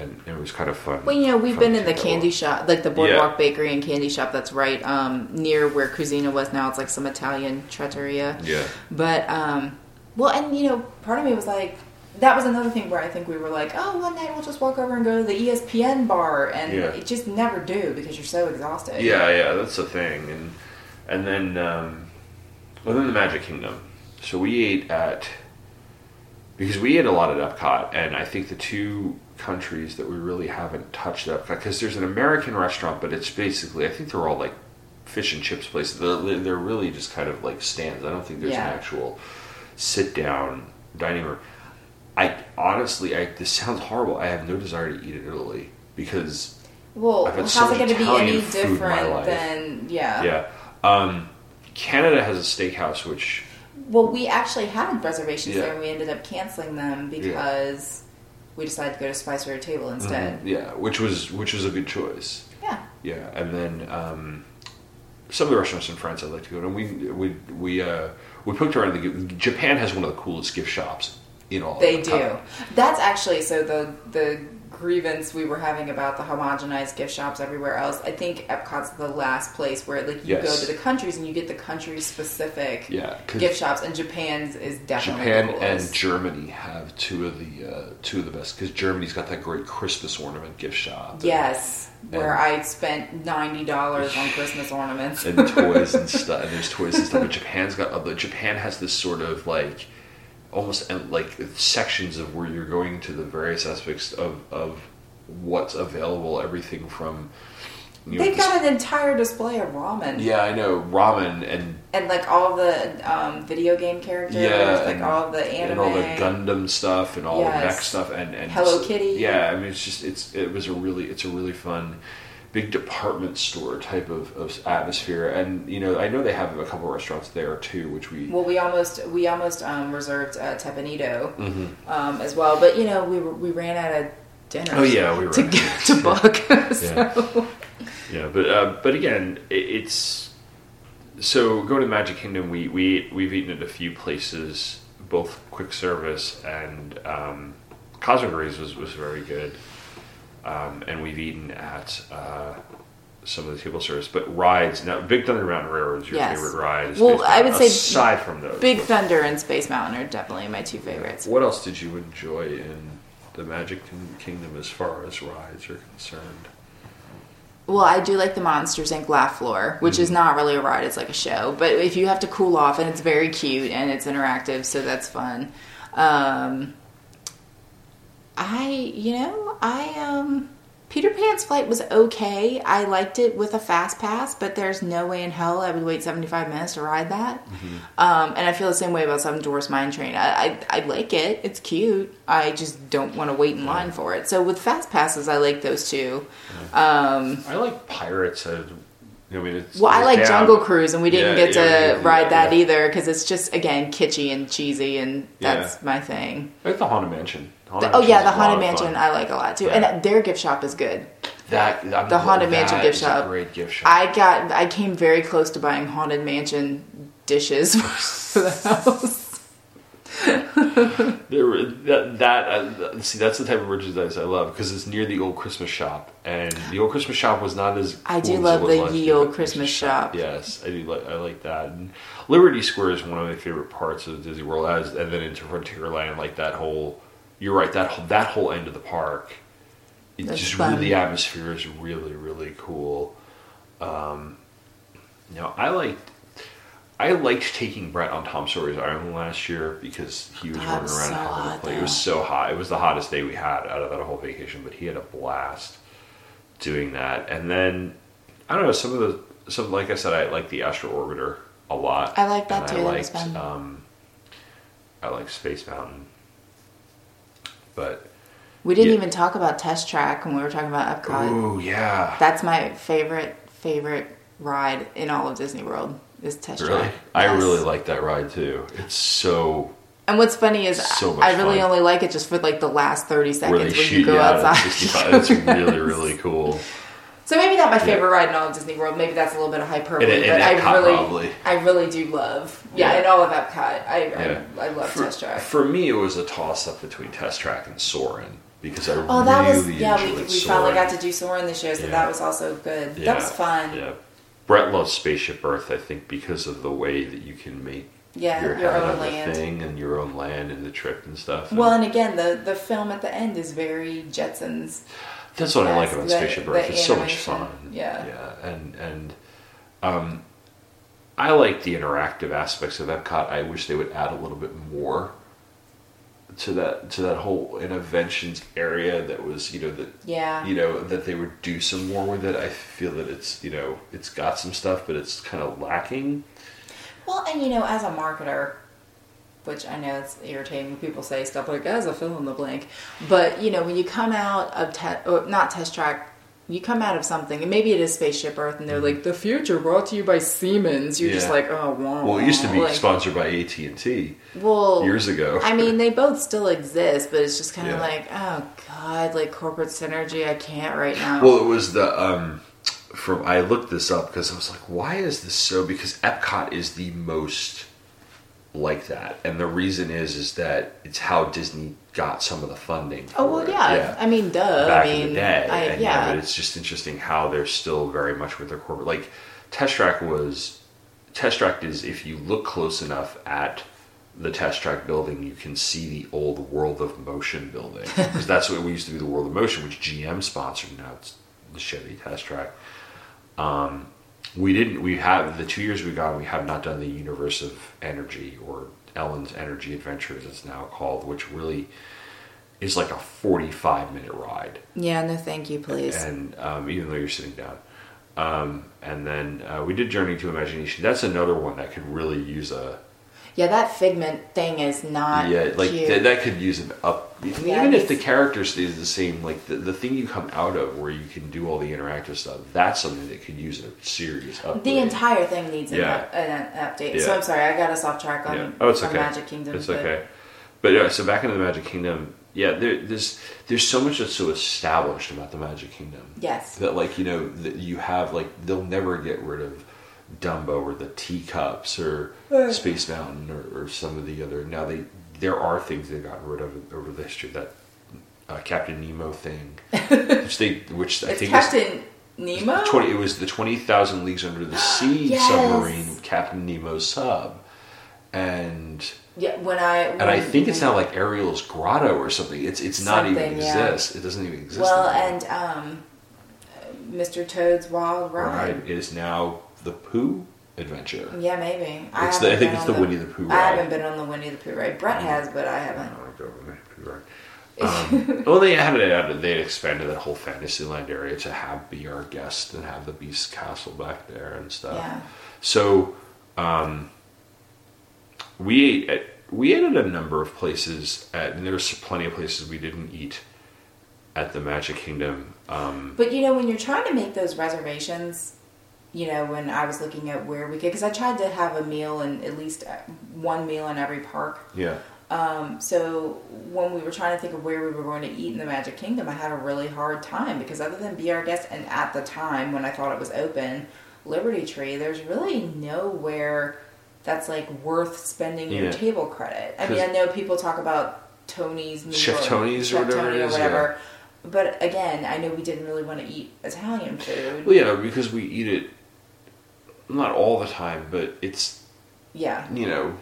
and it was kind of fun. Well, you know, we've been in the candy shop, like the Boardwalk Yeah. Bakery and Candy Shop. That's right um, near where Kouzzina was now. It's like some Italian trattoria. Yeah. But um, well, and you know, part of me was like, that was another thing where I think we were like, oh, one night we'll just walk over and go to the ESPN bar, and Yeah. it just never do because you're so exhausted. Yeah, yeah, that's the thing, and and then um, well, then the Magic Kingdom. So we ate at because we ate a lot at Epcot, and I think the two countries that we really haven't touched Epcot because there's an American restaurant, but it's basically I think they're all like fish and chips places. They're, they're really just kind of like stands. I don't think there's Yeah. an actual sit down dining room. I honestly, I this sounds horrible. I have no desire to eat in Italy because Well, I've had how's so it going to be any food in my different than yeah? yeah. Um, Canada has a steakhouse, which Well, we actually had reservations Yeah. there, and we ended up canceling them because we decided to go to Spice Spicer Table instead. yeah, which was which was a good choice. Yeah. Yeah, and then um, some of the restaurants in France I'd like to go to. And we we we uh, we poked around. The, Japan has one of the coolest gift shops in all. They of do. That's actually so the the grievance we were having about the homogenized gift shops everywhere else. I think Epcot's the last place where like you Yes. go to the countries and you get the country specific Yeah, gift shops, and Japan's is definitely Japan and. Germany have two of the uh, two of the best because Germany's got that great Christmas ornament gift shop. yes, where And- I spent ninety dollars on <laughs> Christmas ornaments and toys and <laughs> stuff. And there's toys and stuff. But Japan's got other. Japan has this sort of like almost like sections of where you're going to the various aspects of of what's available. Everything from you know, They've got an entire display of ramen. yeah, I know ramen and And like all the um, video game characters, yeah, like and, all the anime, and all the Gundam stuff and all Yes. the mech stuff and and Hello Kitty. Yeah, I mean it's just it's it was a really it's a really fun big department store type of, of atmosphere and you know I know they have a couple of restaurants there too which we Well, we almost we almost um, reserved uh, Teppan Edo Mhm. um, as well, but you know we we ran out of dinner. Oh, yeah, we to ran get to book. <laughs> Yeah. so. Yeah, but uh, but again, it, it's so going to Magic Kingdom. We we we've eaten at a few places, both quick service and um, Cosmic Rays was was very good, um, and we've eaten at uh, some of the table service. But rides now, Big Thunder Mountain Railroad is your Yes. favorite ride. Well, Space I would Mountain. say aside from those, Big what- Thunder and Space Mountain are definitely my two favorites. What else did you enjoy in the Magic Kin- Kingdom as far as rides are concerned? Well, I do like the Monsters Inc. laugh floor, which Mm-hmm. is not really a ride; it's like a show. But if you have to cool off, and it's very cute and it's interactive, so that's fun. Um, I, you know, I um, Peter Pan's flight was okay. I liked it with a fast pass, but there's no way in hell I would wait 75 minutes to ride that. Um, and I feel the same way about Seven Dwarfs Mine Train. I, I, I like it; it's cute. I just don't want to wait in line for it. So with fast passes, I like those two. Um, I like Pirates. I, I mean, it's well, I like down. Jungle Cruise, and we didn't Yeah, get to yeah, yeah, ride yeah, that yeah. either because it's just again kitschy and cheesy, and that's Yeah. my thing. I like the Haunted Mansion. Haunted oh yeah, the Haunted Mansion. I like a lot too, Yeah. and their gift shop is good. That I'm- The Haunted Mansion gift shop. great gift shop. I got, I came very close to buying Haunted Mansion dishes <laughs> for the house. <laughs> There, that, that uh, see, that's the type of merchandise I love because it's near the old Christmas shop, and the old Christmas shop was not as. I do cool love the ye old Christmas shop. Yes, I do like I like that. And Liberty Square is one of my favorite parts of Disney World, as and then into Frontierland, like that whole. You're right. That whole, that whole end of the park, it That's just fun. really the atmosphere is really really cool. Um, you know, I liked. I liked taking Brett on Tom Sawyer's Island last year because he was God, running around so having a play. It was so hot. It was the hottest day we had out of that whole vacation, but he had a blast doing that. And then I don't know some of the some like I said, I like the Astro Orbiter a lot. I like that And too, I liked um, I like Space Mountain, but We didn't Yeah. even talk about Test Track when we were talking about Epcot. oh yeah, That's my favorite favorite ride in all of Disney World is Test Track. really, Track. I Yes. really like that ride too. It's so And what's funny is So I really fun. only like it just for like the last thirty seconds when you go you out at outside. <laughs> It's really really cool. So maybe not my Yeah. favorite ride in all of Disney World. Maybe that's a little bit of hyperbole, In- in but I really, probably. I really do love. Yeah, Yeah. in all of Epcot, I Yeah. I, I love For, Test Track. for me, it was a toss up between Test Track and Soarin' because I Oh, that really was yeah. We, we finally got to do Soarin' this year, so Yeah. that was also good. Yeah, That was fun. Yeah, Brett loves Spaceship Earth. I think because of the way that you can make Yeah, your, your head own on the land. thing and your own land and the trip and stuff. Well, and again, the the film at the end is very Jetsons. That's what I like about the- Spaceship Earth. It's so much fun. Yeah. yeah, and and um, I like the interactive aspects of Epcot. I wish they would add a little bit more to that to that whole Innoventions area that was you know that Yeah. you know that they would do some more with it. I feel that it's you know it's got some stuff, but it's kind of lacking. Well, and you know, as a marketer, which I know it's irritating when people say stuff like "as a fill in the blank," but you know, when you come out of te- not test track, you come out of something, and maybe it is Spaceship Earth, and they're like, "The future brought to you by Siemens." You're just like, "Oh, wow." Well, it used to be like, sponsored by AT and T well years ago. I mean, they both still exist, but it's just kind of Yeah. like, oh god, like corporate synergy. I can't right now. Well, it was the um from I looked this up because I was like, why is this so? Because Epcot is the most like that, and the reason is is that it's how Disney got some of the funding. oh well, it. yeah. I mean, duh. back I mean, in the day, I, and, yeah. but it's just interesting how they're still very much with their corporate. Like Test Track was Test Track is if you look close enough at the Test Track building, you can see the old World of Motion building <laughs> because that's what we used to be the World of Motion, which GM sponsored. Now it's the Chevy Test Track. Um, we didn't. We have the two years we've gone. We have not done the Universe of Energy or Ellen's Energy Adventures, it's now called, which really is like a 45 minute ride. Yeah, no, thank you, please. And um, even though you're sitting down. Um, and then uh, we did Journey to Imagination. That's another one that could really use a yeah, that figment thing is not. yeah, like th- that could use an up. I Yeah, even if the character stays the same, like the, the thing you come out of where you can do all the interactive stuff, that's something that could use a serious upgrade. The entire thing needs an, Yeah. up, an update. So I'm sorry, I got us off track on, Yeah. Oh, it's on okay. Magic Kingdom. It's but- okay. But yeah, so back into the Magic Kingdom, yeah, there, there's there's so much that's so established about the Magic Kingdom. Yes. That like you know that you have like they'll never get rid of Dumbo or the teacups or Right. Space Mountain or, or some of the other. Now they there are things they've gotten rid of over the history that uh, Captain Nemo thing, <laughs> which they which I It's think Captain is Nemo. twenty. It was the twenty thousand leagues under the <gasps> sea Yes. submarine, Captain Nemo's sub, and Yeah, when I and I think it's now like Ariel's grotto or something. It's it's not even Something, yeah. exist. It doesn't even exist. well, anymore. and um, Mr. Toad's Wild Ride. Ride is now the Pooh adventure. Yeah, maybe. It's the- I think it's on the Winnie the Pooh ride. I haven't been on the Winnie the Pooh ride. Brett has, but I haven't. Winnie the Pooh <laughs> Um, well, they had it. They had expanded that whole Fantasyland area to have be our guest and have the Beast Castle back there and stuff. Yeah. So, um, we ate at we ate at a number of places, at, and there was plenty of places we didn't eat at the Magic Kingdom. Um, But you know, when you're trying to make those reservations, you know, when I was looking at where we could, because I tried to have a meal and at least uh, one meal in every park. yeah, Um, so when we were trying to think of where we were going to eat in the Magic Kingdom, I had a really hard time because other than Be Our Guest, and at the time when I thought it was open, Liberty Tree, there's really nowhere that's like worth spending your table credit. I mean, I know people talk about Tony's New Chef York, Tony's or whatever Tony it or is, whatever. But again, I know we didn't really want to eat Italian food. well, yeah, because we eat it not all the time, but it's Yeah. you know,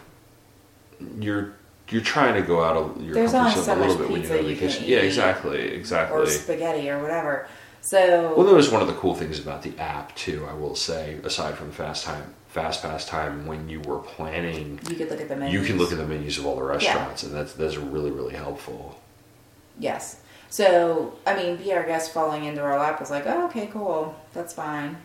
you're you're trying to go out of your There's comfort zone so a little bit when you're on vacation. Yeah, exactly, exactly. Or spaghetti or whatever. So Well, that was one of the cool things about the app too. I will say, aside from fast time, fast pass time, when you were planning, you could look at the menus. you can look at the menus of all the restaurants, and that's that's really really helpful. Yes. So, I mean, Be Our Guest falling into our lap was like, oh, okay, cool. That's fine.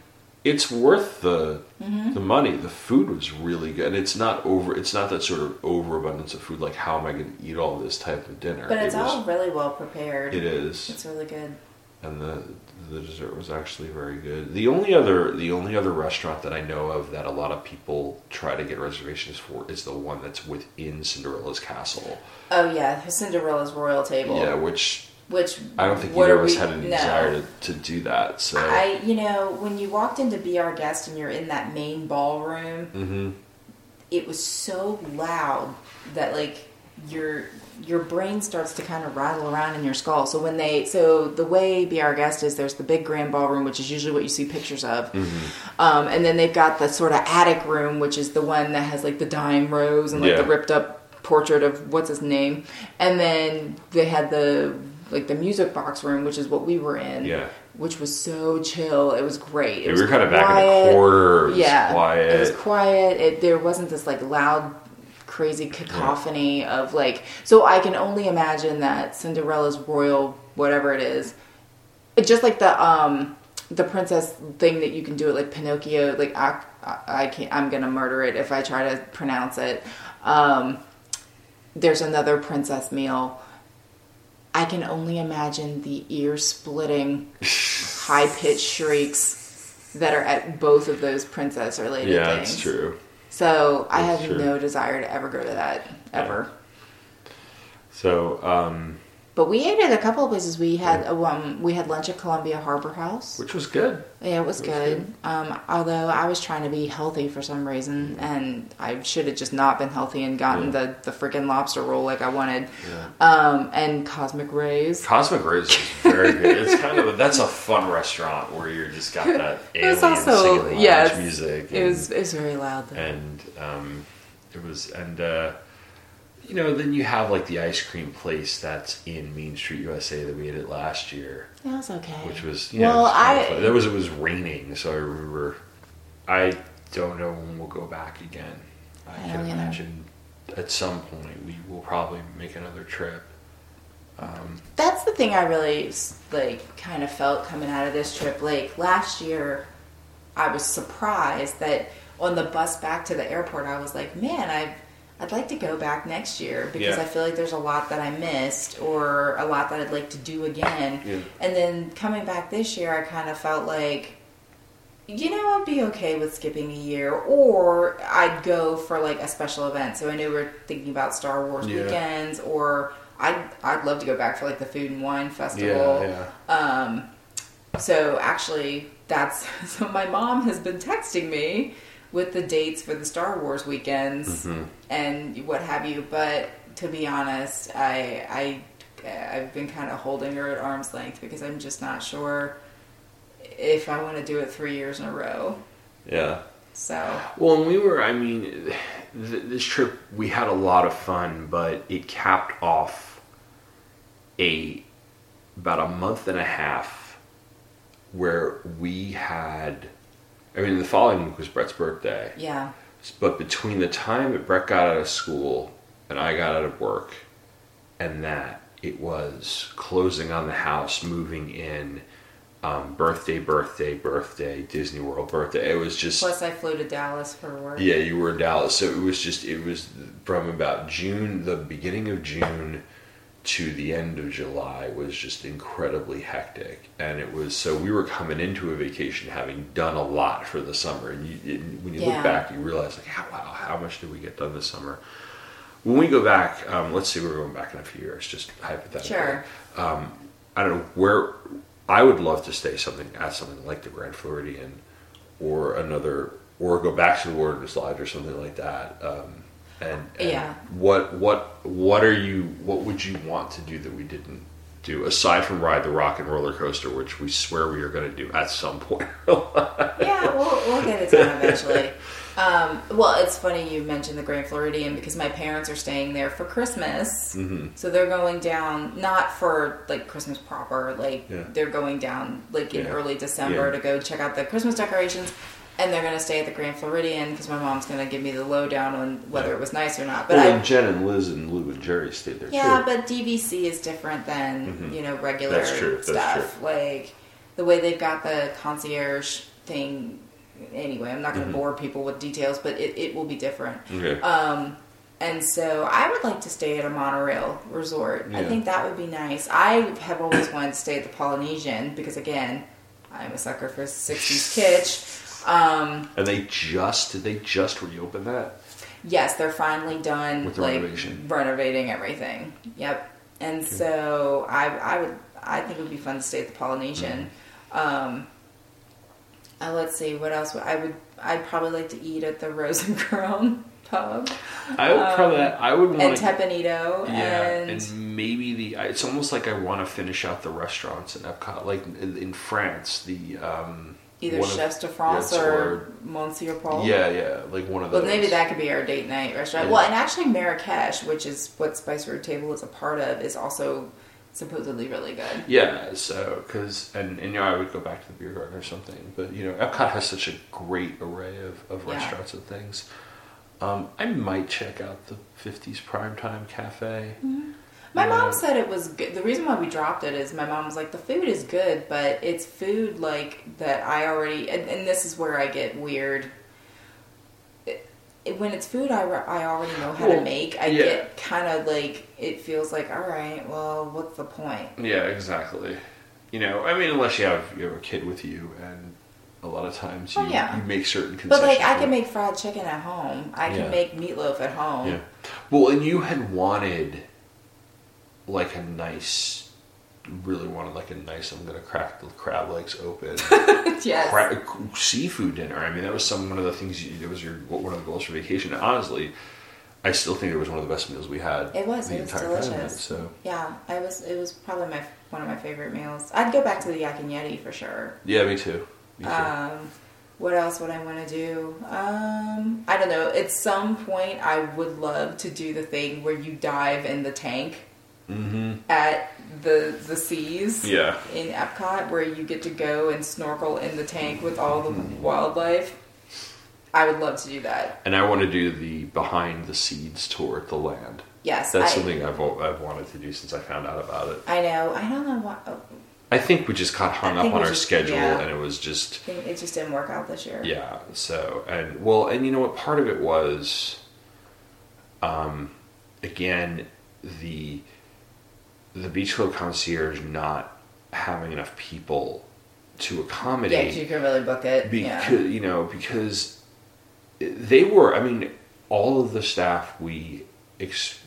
It's worth the Mhm. the money. The food was really good, and it's not over. It's not that sort of overabundance of food. Like, how am I going to eat all this type of dinner? But it's It was- all really well prepared. It is. It's really good. and the the dessert was actually very good. The only other the only other restaurant that I know of that a lot of people try to get reservations for is the one that's within Cinderella's castle. Oh, yeah. Cinderella's Royal Table. Yeah, which Which, I don't think either of us had any no. desire to, to do that. So I, you know, when you walked in to Be Our Guest and you're in that main ballroom, hmm it was so loud that like your your brain starts to kind of rattle around in your skull. So when they so the way Be Our Guest is there's the big grand ballroom, which is usually what you see pictures of, Mm-hmm. um, and then they've got the sort of attic room, which is the one that has like the dime rose and like Yeah. the ripped up portrait of what's his name, and then they had the like the music box room, which is what we were in. Yeah. Which was so chill. It was great. It Yeah, we were kind of back in the corner. It yeah, quiet. It was quiet. It, there wasn't this like loud, crazy cacophony of like. So I can only imagine that Cinderella's royal whatever it is, it just like the um the princess thing that you can do it like Pinocchio. Like I, I I can't. I'm gonna murder it if I try to pronounce it. Um, there's another princess meal. I can only imagine the ear splitting, high pitched shrieks that are at both of those princess related yeah, things. it's true. So I have true. no desire to ever go to that ever. So um, But we ate at a couple of places. We had um, we had lunch at Columbia Harbor House. which was good. Yeah, it was It was good. Um, although I was trying to be healthy for some reason, and I should have just not been healthy and gotten the the freaking lobster roll like I wanted. Um, and Cosmic Rays. Cosmic Rays is very good. It's kind of a, that's a fun restaurant where you're just got that <laughs> It alien was also singing yes, music. It was it was very loud. Though. and um, it was and uh, you know then you have like the ice cream place that's in Main Street USA that we ate it last year, That was okay. which was you know, well, I fun. there was it was raining, so I remember. I don't know when we'll go back again. I, I can don't either. imagine at some point we will probably make another trip. Um, That's the thing I really like kind of felt coming out of this trip. Like last year, I was surprised that on the bus back to the airport, I was like, man, I I'd like to go back next year because Yeah. I feel like there's a lot that I missed or a lot that I'd like to do again. Yeah. And then coming back this year, I kind of felt like you know, I'd be okay with skipping a year, or I'd go for like a special event. So I know we're thinking about Star Wars Yeah. weekends, or I'd I'd love to go back for like the Food and Wine Festival. yeah, Um, so actually, that's <laughs> so my mom has been texting me with the dates for the Star Wars weekends Mhm. and what have you. But to be honest, I I I've been kind of holding her at arm's length because I'm just not sure if I want to do it three years in a row. yeah. So Well, and we were, I mean, th- this trip, we had a lot of fun, but it capped off a, about a month and a half where we had, I mean, the following week was Brett's birthday. yeah, But between the time that Brett got out of school and I got out of work and that, it was closing on the house, moving in, um, birthday, birthday, birthday, Disney World birthday. It was just. plus I flew to Dallas for work. Yeah, you were in Dallas, so it was just it was from about June, the beginning of June to the end of July was just incredibly hectic, and it was so we were coming into a vacation having done a lot for the summer, and you, when you Yeah. look back, you realize like, how, wow, how much did we get done this summer? When we go back, um, let's say we're going back in a few years, just hypothetically. Sure. Um, I don't know where. I would love to stay something at something like the Grand Floridian, or another, or go back to the Wilderness Lodge or something like that. Um, and, and Yeah. what what what are you? What would you want to do that we didn't do aside from ride the rock and roller coaster, which we swear we are going to do at some point? <laughs> yeah, we'll, we'll get it done eventually. <laughs> Um, well, it's funny you mentioned the Grand Floridian because my parents are staying there for Christmas. Mhm. So they're going down not for like Christmas proper, like Yeah. they're going down like in Yeah. early December Yeah. to go check out the Christmas decorations. And they're going to stay at the Grand Floridian because my mom's going to give me the lowdown on whether Yeah. it was nice or not. But well, I, and Jen and Liz and Lou and Jerry stayed there yeah, too. but DVC is different than Mhm. you know regular That's true, that's stuff. Like the way they've got the concierge thing. Anyway, I'm not going to Mhm. bore people with details, but it, it will be different. Okay. Um, and so I would like to stay at a monorail resort. I think that would be nice. I have always wanted to stay at the Polynesian because again, I'm a sucker for 60s kitsch. Um, and they just did they just reopen that? Yes, they're finally done With the like renovation. renovating everything. Yep. And so I I would I think it would be fun to stay at the Polynesian. Mm-hmm. Um uh, let's see what else would I would I'd probably like to eat at the Rose and Crown pub. I would probably Um, I would and want Teppan Edo Yeah, and, and maybe the it's almost like I want to finish out the restaurants in Epcot, like in, in France, the um, either one Chefs de France yes, or Monsieur Paul. yeah, yeah, like one of Well, those. maybe that could be our date night restaurant. Yeah. Well, and actually Marrakesh, which is what Spice Road Table is a part of, is also supposedly really good. Yeah, so because and, and you know I would go back to the beer garden or something, but you know Epcot has such a great array of, of Yeah. restaurants and things. Um, I might check out the '50s Primetime Cafe. My mom said it was good. The reason why we dropped it is my mom was like, the food is good, but it's food like that I already, and, and this is where I get weird. It, it- when it's food I, I already know how Well, to make, I yeah. get kind of like, it feels like, all right, well, what's the point? Yeah, exactly. You know, I mean, unless you have you have a kid with you, and a lot of times oh, you, Oh, yeah. you make certain concessions. But like, I can make fried chicken at home. I can Yeah. make meatloaf at home. Yeah. Well, and you had wanted like a nice, really wanted like a nice. I'm gonna crack the crab legs open. <laughs> Yes. Cra- seafood dinner. I mean, that was some one of the things. You, it was your one of the goals for vacation. And honestly, I still think it was one of the best meals we had. It was. the It was entire time. delicious. So Yeah, I was. It was probably my one of my favorite meals. I'd go back to the yak and yeti for sure. yeah, me too. Me too. Um, what else would I want to do? Um, I don't know. At some point, I would love to do the thing where you dive in the tank mm-hmm. at the the seas. Yeah. In Epcot, where you get to go and snorkel in the tank with all the wildlife. I would love to do that. And I want to do the behind the seeds tour at the land. Yes, That's I- something I've I've wanted to do since I found out about it. I know. I don't know why. oh, I think we just got hung up on our just- schedule, yeah. and it was just it just didn't work out this year. Yeah. So and well, and you know what? Part of it was, um, again, the the beach club concierge not having enough people to accommodate. Yeah, you could really book it. because yeah. you know because they were. I mean, all of the staff we. Ex-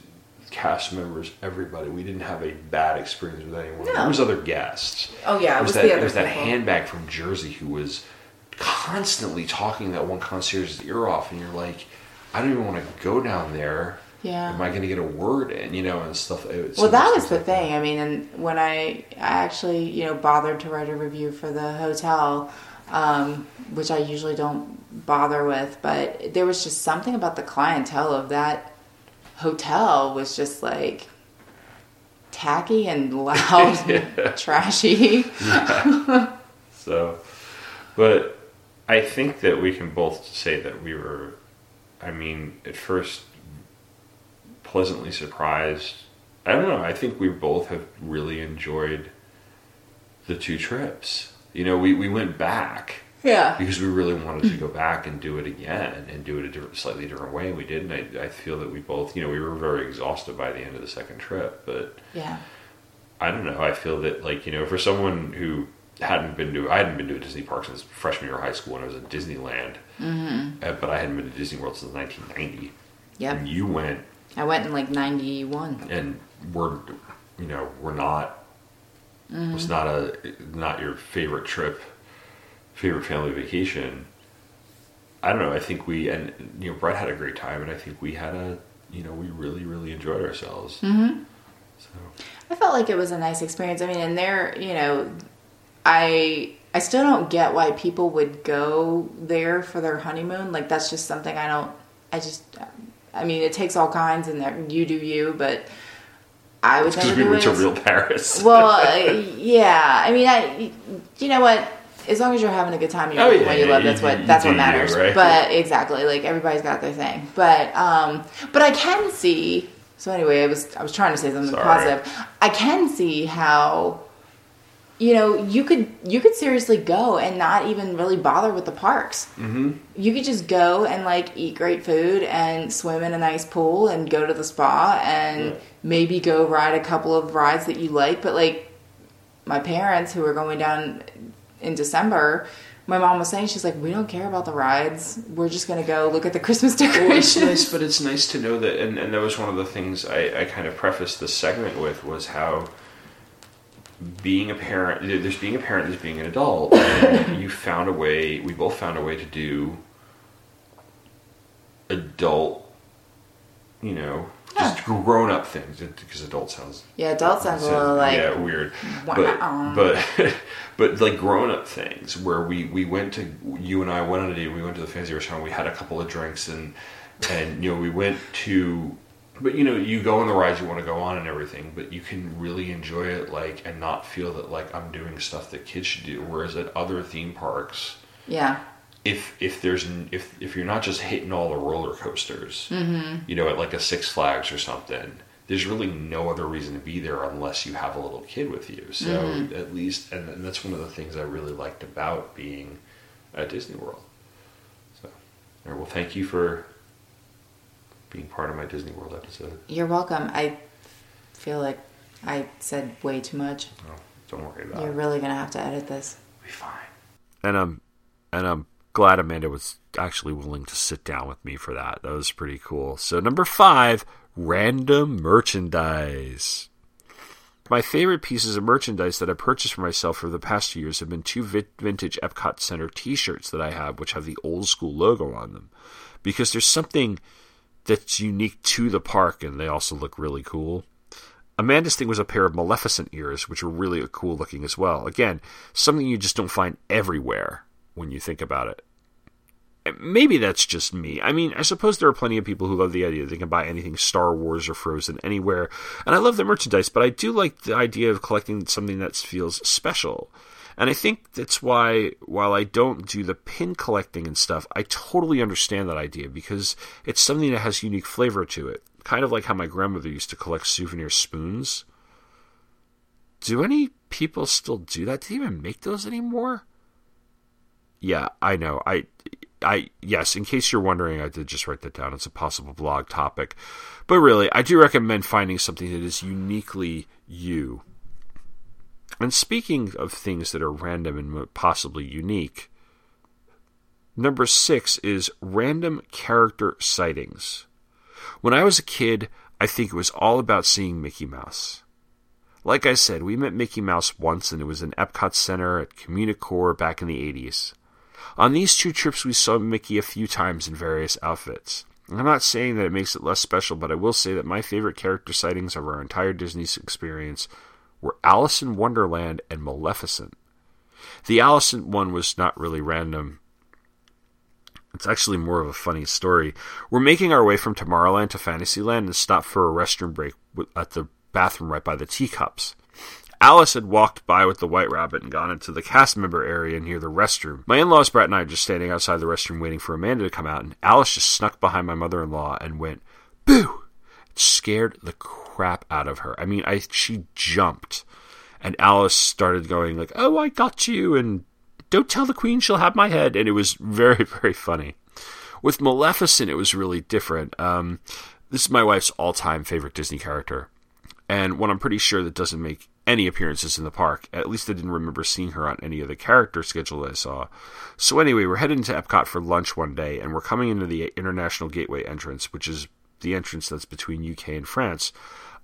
cast members everybody we didn't have a bad experience with anyone No. there was other guests Oh, yeah, it was that, the it other was that handbag from jersey who was constantly talking that one concierge's ear off and you're like i don't even want to go down there Yeah. am i going to get a word in you know and stuff It's Well, that was the thing. I mean, and when I, I actually, you know, bothered to write a review for the hotel, um, which I usually don't bother with, but there was just something about the clientele of that hotel was just like tacky and <laughs> loud, and trashy. <laughs> So, but I think that we can both say that we were, I mean, at first pleasantly surprised. I don't know. I think we both have really enjoyed the two trips. You know, we, we went back Yeah. because we really wanted to go back and do it again and do it a different, slightly different way. And we did. And I, I feel that we both, you know, we were very exhausted by the end of the second trip, but Yeah. I don't know. I feel that like you know, for someone who hadn't been to, I hadn't been to a Disney park since freshman year of high school when I was at Disneyland, Mhm. uh, but I hadn't been to Disney World since 1990. Yep. And you went, I went in like 91. and we're, you know, we're not. Mhm. It's not a not your favorite trip, favorite family vacation. I don't know. I think we and you know Brett had a great time, and I think we had a you know we really really enjoyed ourselves. hmm So I felt like it was a nice experience. I mean, and there, you know, I I still don't get why people would go there for their honeymoon. Like that's just something I don't. I just. I mean, it takes all kinds, and that you do you, but I would because never we do went it. to real Paris. <laughs> well, uh, yeah. I mean, I. You know what? As long as you're having a good time you're Oh, doing yeah, what you yeah, love, you that's what you that's what you, matters. right? But exactly, like everybody's got their thing. But um, but I can see. So anyway, I was I was trying to say something Sorry. positive. I can see how you know you could you could seriously go and not even really bother with the parks. hmm You could just go and like eat great food and swim in a nice pool and go to the spa and maybe go ride a couple of rides that you like. But like my parents who were going down in December, my mom was saying she's like, we don't care about the rides. We're just gonna go look at the Christmas Well, it's decorations. nice, but it's nice to know that, and, and that was one of the things I, I kind of prefaced this segment with was how being a parent, there's being a parent, there's being an adult, and <laughs> you found a way. We both found a way to do adult, you know, just grown up things because adult sounds Yeah, adult sounds a little like yeah weird, wow. but but <laughs> but like grown up things where we we went to you and I went on a date. We went to the fancy restaurant. We had a couple of drinks and and you know we went to. But you know, you go on the rides you want to go on and everything, but you can really enjoy it like and not feel that like I'm doing stuff that kids should do. Whereas at other theme parks, yeah. if if there's if if you're not just hitting all the roller coasters, Mhm. you know, at like a Six Flags or something, there's really no other reason to be there unless you have a little kid with you. So Mhm. at least, and, and that's one of the things I really liked about being at Disney World. So, all right, well, thank you for being part of my Disney World episode. You're welcome. I feel like I said way too much. Oh, don't worry about it. You're really gonna have to edit this. Be fine. and I'm and I'm glad Amanda was actually willing to sit down with me for that. That was pretty cool. So number five, random merchandise. My favorite pieces of merchandise that I purchased for myself over the past few years have been two vintage Epcot Center T-shirts that I have, which have the old school logo on them, because there's something that's unique to the park, and they also look really cool. Amanda's thing was a pair of Maleficent ears, which were really cool looking as well. Again, something you just don't find everywhere when you think about it. Maybe that's just me. I mean, I suppose there are plenty of people who love the idea that they can buy anything Star Wars or Frozen anywhere, and I love the merchandise, but I do like the idea of collecting something that feels special. And I think that's why, while I don't do the pin collecting and stuff, I totally understand that idea because it's something that has unique flavor to it. Kind of like how my grandmother used to collect souvenir spoons. Do any people still do that? Do they even make those anymore? Yeah, I know. I, I yes. In case you're wondering, I did just write that down. It's a possible blog topic, but really, I do recommend finding something that is uniquely you. And speaking of things that are random and possibly unique, number six is random character sightings. When I was a kid, I think it was all about seeing Mickey Mouse. Like I said, we met Mickey Mouse once, and it was in Epcot Center at Communicore back in the 80s. On these two trips, we saw Mickey a few times in various outfits. I'm not saying that it makes it less special, but I will say that my favorite character sightings of our entire Disney experience were Alice in Wonderland and Maleficent. The Alice one was not really random. It's actually more of a funny story. We're making our way from Tomorrowland to Fantasyland and stop for a restroom break at the bathroom right by the teacups. Alice had walked by with the white rabbit and gone into the cast member area near the restroom. My in laws, Brett, and I, are just standing outside the restroom waiting for Amanda to come out, and Alice just snuck behind my mother in law and went, Boo! Scared the crap out of her. I mean, I she jumped. And Alice started going like, "Oh, I got you," and "Don't tell the queen she'll have my head," and it was <laughs> very, very funny. With Maleficent, it was really different. Um, this is my wife's all-time favorite Disney character, and one I'm pretty sure that doesn't make any appearances in the park. At least I didn't remember seeing her on any of the character schedule I saw. So anyway, we're heading to Epcot for lunch one day, and we're coming into the International Gateway entrance, which is the entrance that's between UK and France.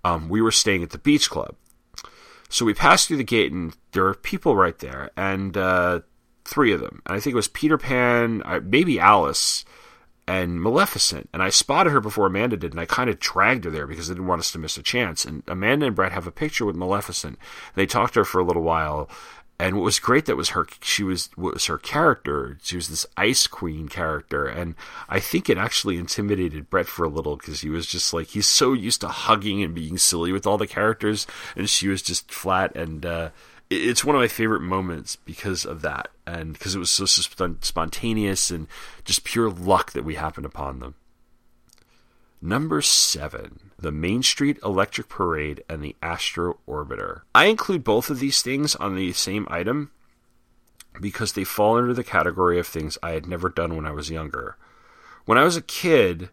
Um, we were staying at the Beach Club. So we passed through the gate, and there are people right there, and uh, three of them. And I think it was Peter Pan, maybe Alice, and Maleficent. And I spotted her before Amanda did, and I kind of dragged her there because I didn't want us to miss a chance. And Amanda and Brett have a picture with Maleficent. They talked to her for a little while, and what was great that was her she was what was her character she was this ice queen character. And i think it actually intimidated brett for a little because he was just like he's so used to hugging and being silly with all the characters. And she was just flat and uh, it's one of my favorite moments because of that. And because it was so spontaneous and just pure luck that we happened upon them. Number seven, the Main Street Electric Parade and the Astro Orbiter. I include both of these things on the same item because they fall under the category of things I had never done when I was younger. When I was a kid,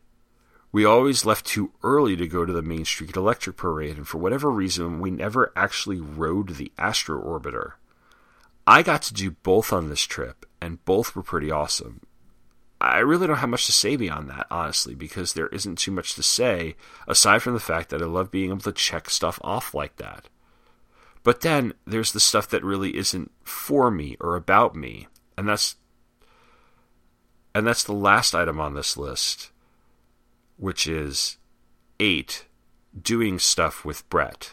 we always left too early to go to the Main Street Electric Parade, and for whatever reason, we never actually rode the Astro Orbiter. I got to do both on this trip, and both were pretty awesome. I really don't have much to say beyond that, honestly, because there isn't too much to say aside from the fact that I love being able to check stuff off like that. But then there's the stuff that really isn't for me or about me, and that's and that's the last item on this list, which is 8 doing stuff with Brett.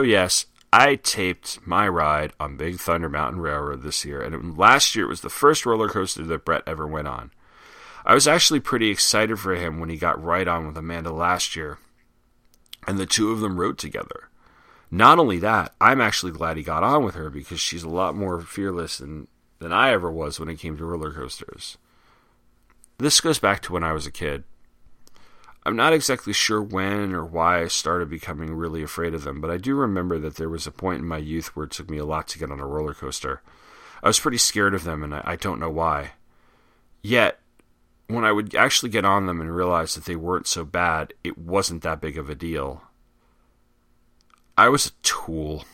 So yes, I taped my ride on Big Thunder Mountain Railroad this year, and it, last year it was the first roller coaster that Brett ever went on. I was actually pretty excited for him when he got right on with Amanda last year, and the two of them rode together. Not only that, I'm actually glad he got on with her because she's a lot more fearless than, than I ever was when it came to roller coasters. This goes back to when I was a kid. I'm not exactly sure when or why I started becoming really afraid of them, but I do remember that there was a point in my youth where it took me a lot to get on a roller coaster. I was pretty scared of them, and I, I don't know why. Yet, when I would actually get on them and realize that they weren't so bad, it wasn't that big of a deal. I was a tool.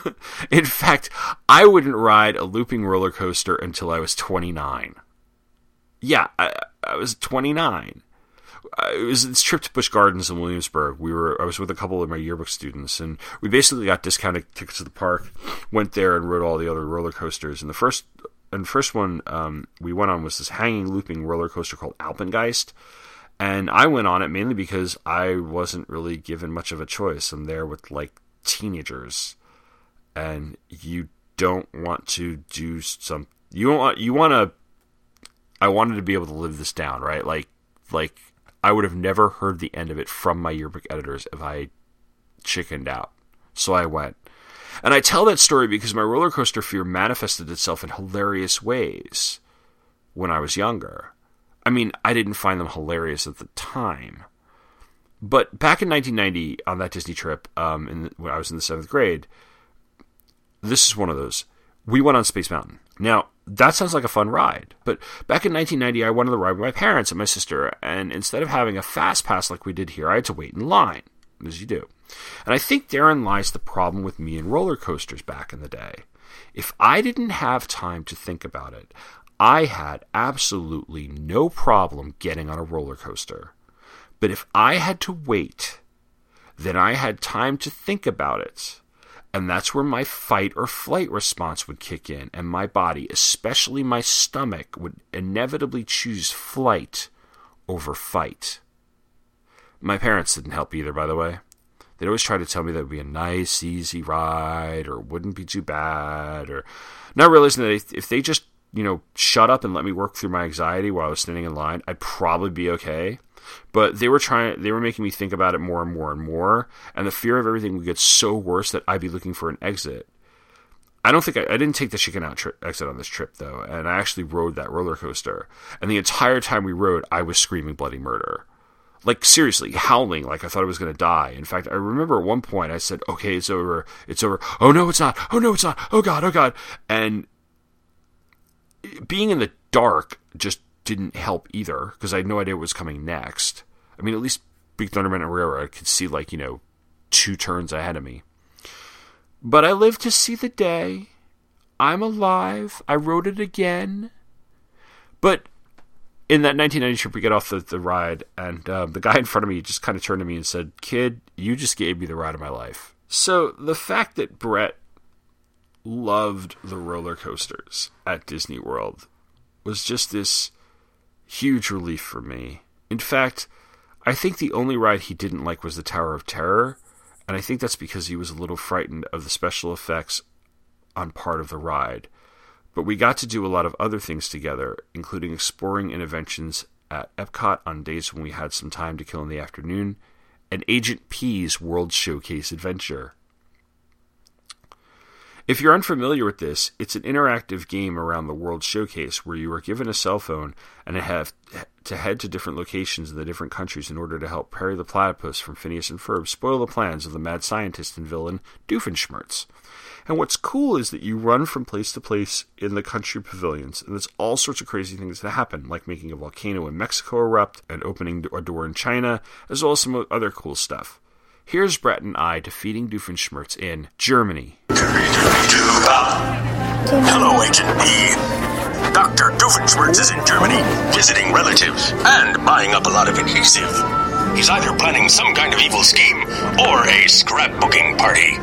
<laughs> in fact, I wouldn't ride a looping roller coaster until I was 29. Yeah, I, I was 29 it was this trip to Busch Gardens in Williamsburg. We were I was with a couple of my yearbook students, and we basically got discounted tickets to the park. Went there and rode all the other roller coasters. And the first and first one um, we went on was this hanging looping roller coaster called Alpengeist. And I went on it mainly because I wasn't really given much of a choice. I'm there with like teenagers, and you don't want to do some. You want you want to. I wanted to be able to live this down, right? Like like I would have never heard the end of it from my yearbook editors if I chickened out. So I went. And I tell that story because my roller coaster fear manifested itself in hilarious ways when I was younger. I mean, I didn't find them hilarious at the time. But back in 1990, on that Disney trip, um, in, when I was in the seventh grade, this is one of those. We went on Space Mountain. Now, that sounds like a fun ride. But back in 1990, I on the ride with my parents and my sister, and instead of having a fast pass like we did here, I had to wait in line, as you do. And I think therein lies the problem with me and roller coasters back in the day. If I didn't have time to think about it, I had absolutely no problem getting on a roller coaster. But if I had to wait, then I had time to think about it and that's where my fight or flight response would kick in, and my body, especially my stomach, would inevitably choose flight over fight. My parents didn't help either, by the way. They'd always try to tell me that it would be a nice, easy ride, or wouldn't be too bad, or not realizing that if they just, you know, shut up and let me work through my anxiety while I was standing in line, I'd probably be okay. But they were trying, they were making me think about it more and more and more, and the fear of everything would get so worse that I'd be looking for an exit. I don't think I, I didn't take the chicken out tri- exit on this trip though, and I actually rode that roller coaster. And the entire time we rode, I was screaming bloody murder, like seriously howling, like I thought I was going to die. In fact, I remember at one point I said, "Okay, it's over, it's over." Oh no, it's not. Oh no, it's not. Oh god, oh god. And being in the dark just didn't help either because I had no idea what was coming next. I mean, at least Big Thunder Mountain Railroad, I could see like you know two turns ahead of me. But I lived to see the day. I'm alive. I rode it again. But in that 1990 trip, we get off the, the ride, and um, the guy in front of me just kind of turned to me and said, Kid, you just gave me the ride of my life. So the fact that Brett loved the roller coasters at Disney World was just this huge relief for me. In fact, I think the only ride he didn't like was the Tower of Terror, and I think that's because he was a little frightened of the special effects on part of the ride. But we got to do a lot of other things together, including exploring Innoventions at Epcot on days when we had some time to kill in the afternoon, and Agent P's World Showcase adventure. If you're unfamiliar with this, it's an interactive game around the World Showcase where you are given a cell phone and have to head to different locations in the different countries in order to help Perry the Platypus from Phineas and Ferb spoil the plans of the mad scientist and villain Doofenshmirtz. And what's cool is that you run from place to place in the country pavilions, and there's all sorts of crazy things that happen, like making a volcano in Mexico erupt and opening a door in China, as well as some other cool stuff. Here's Brett and I defeating Doofenshmirtz in Germany. Hello, Agent P. Dr. Doofenshmirtz is in Germany, visiting relatives and buying up a lot of adhesive. He's either planning some kind of evil scheme or a scrapbooking party.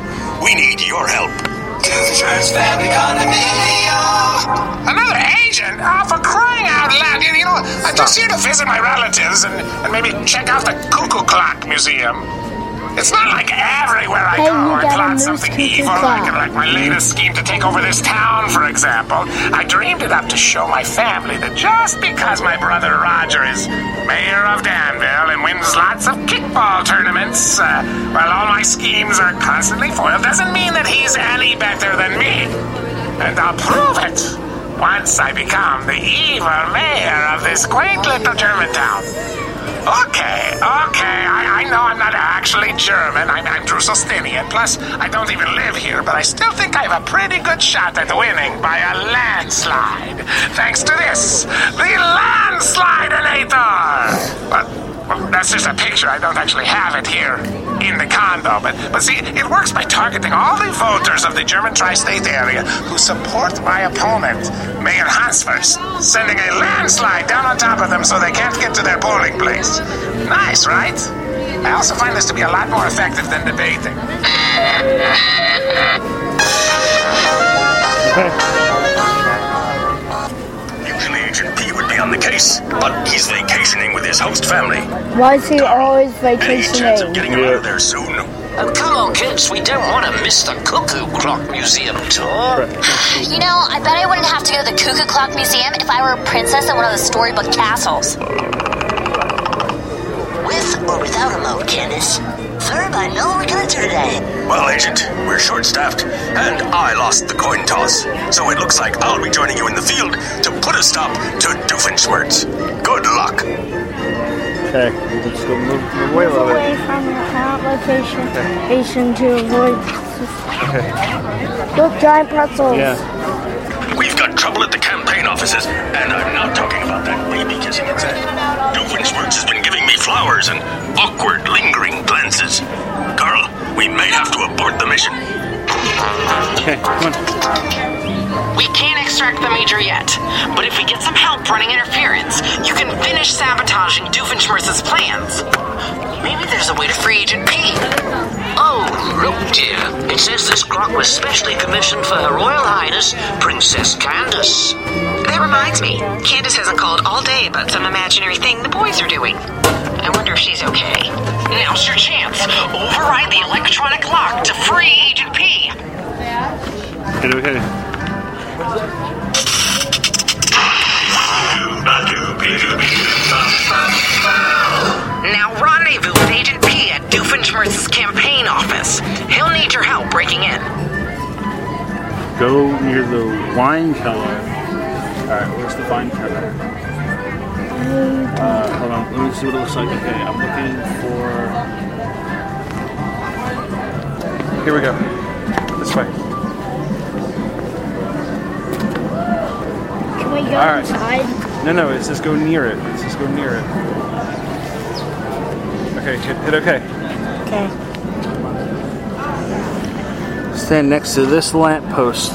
We need your help. Doofenshmirtz family condominium. Another agent? Oh, for crying out loud. You, you know, I'm just here to visit my relatives and, and maybe check out the Cuckoo Clock Museum. It's not like everywhere I Hey, go you I got a plot something evil, like, like my latest scheme to take over this town, for example. I dreamed it up to show my family that just because my brother Roger is mayor of Danville and wins lots of kickball tournaments, uh, while all my schemes are constantly foiled, doesn't mean that he's any better than me. And I'll prove it once I become the evil mayor of this quaint little German town. Okay, okay, I, I know I'm not actually German. I'm, I'm Drusselstinian. Plus, I don't even live here, but I still think I have a pretty good shot at winning by a landslide. Thanks to this, the Landslidinator! But that's just a picture. I don't actually have it here in the condo. But, but see, it works by targeting all the voters of the German tri state area who support my opponent, Mayor Hansford, sending a landslide down on top of them so they can't get to their polling place. Nice, right? I also find this to be a lot more effective than debating. <laughs> be on the case, but he's vacationing with his host family. Why is he always vacationing? Any chance of vacationing? getting him out of there soon? Oh, come on, kids. We don't want to miss the Cuckoo Clock Museum tour. You know, I bet I wouldn't have to go to the Cuckoo Clock Museum if I were a princess in one of the storybook castles. With or without a moat, Candace? Third, I know we're gonna today. Well, Agent, we're short staffed, and I lost the coin toss. So it looks like I'll be joining you in the field to put a stop to Doofenshmirtz. Good luck. Okay, let's go move, move away a little bit. Away from your current location, station to avoid. Okay. Look, giant pretzels. Yeah. We've got trouble at the campaign offices, and I'm not talking about that baby kissing incident. Doofenshmirtz has been giving me flowers and awkward, lingering glances. Carl, we may have to abort the mission. Okay, come on. We can't extract the Major yet, but if we get some help running interference, you can finish sabotaging Doofenshmirtz's plans. Maybe there's a way to free Agent P. Oh, look, dear. It says this clock was specially commissioned for Her Royal Highness Princess Candace. That reminds me, Candace hasn't called all day about some imaginary thing the boys are doing. I wonder if she's okay. Now's your chance. Override the electronic lock to free Agent P. Okay, okay. Now rendezvous with Agent P at Doofenshmirtz's campaign office. He'll need your help breaking in. Go near the wine cellar. Alright, where's the wine cellar? Uh, hold on, let me see what it looks like. Okay, I'm looking for. Here we go. This way. We go All right. inside? No, no, it says go near it. It says go near it. Okay, hit, hit okay. Okay. Stand next to this lamppost.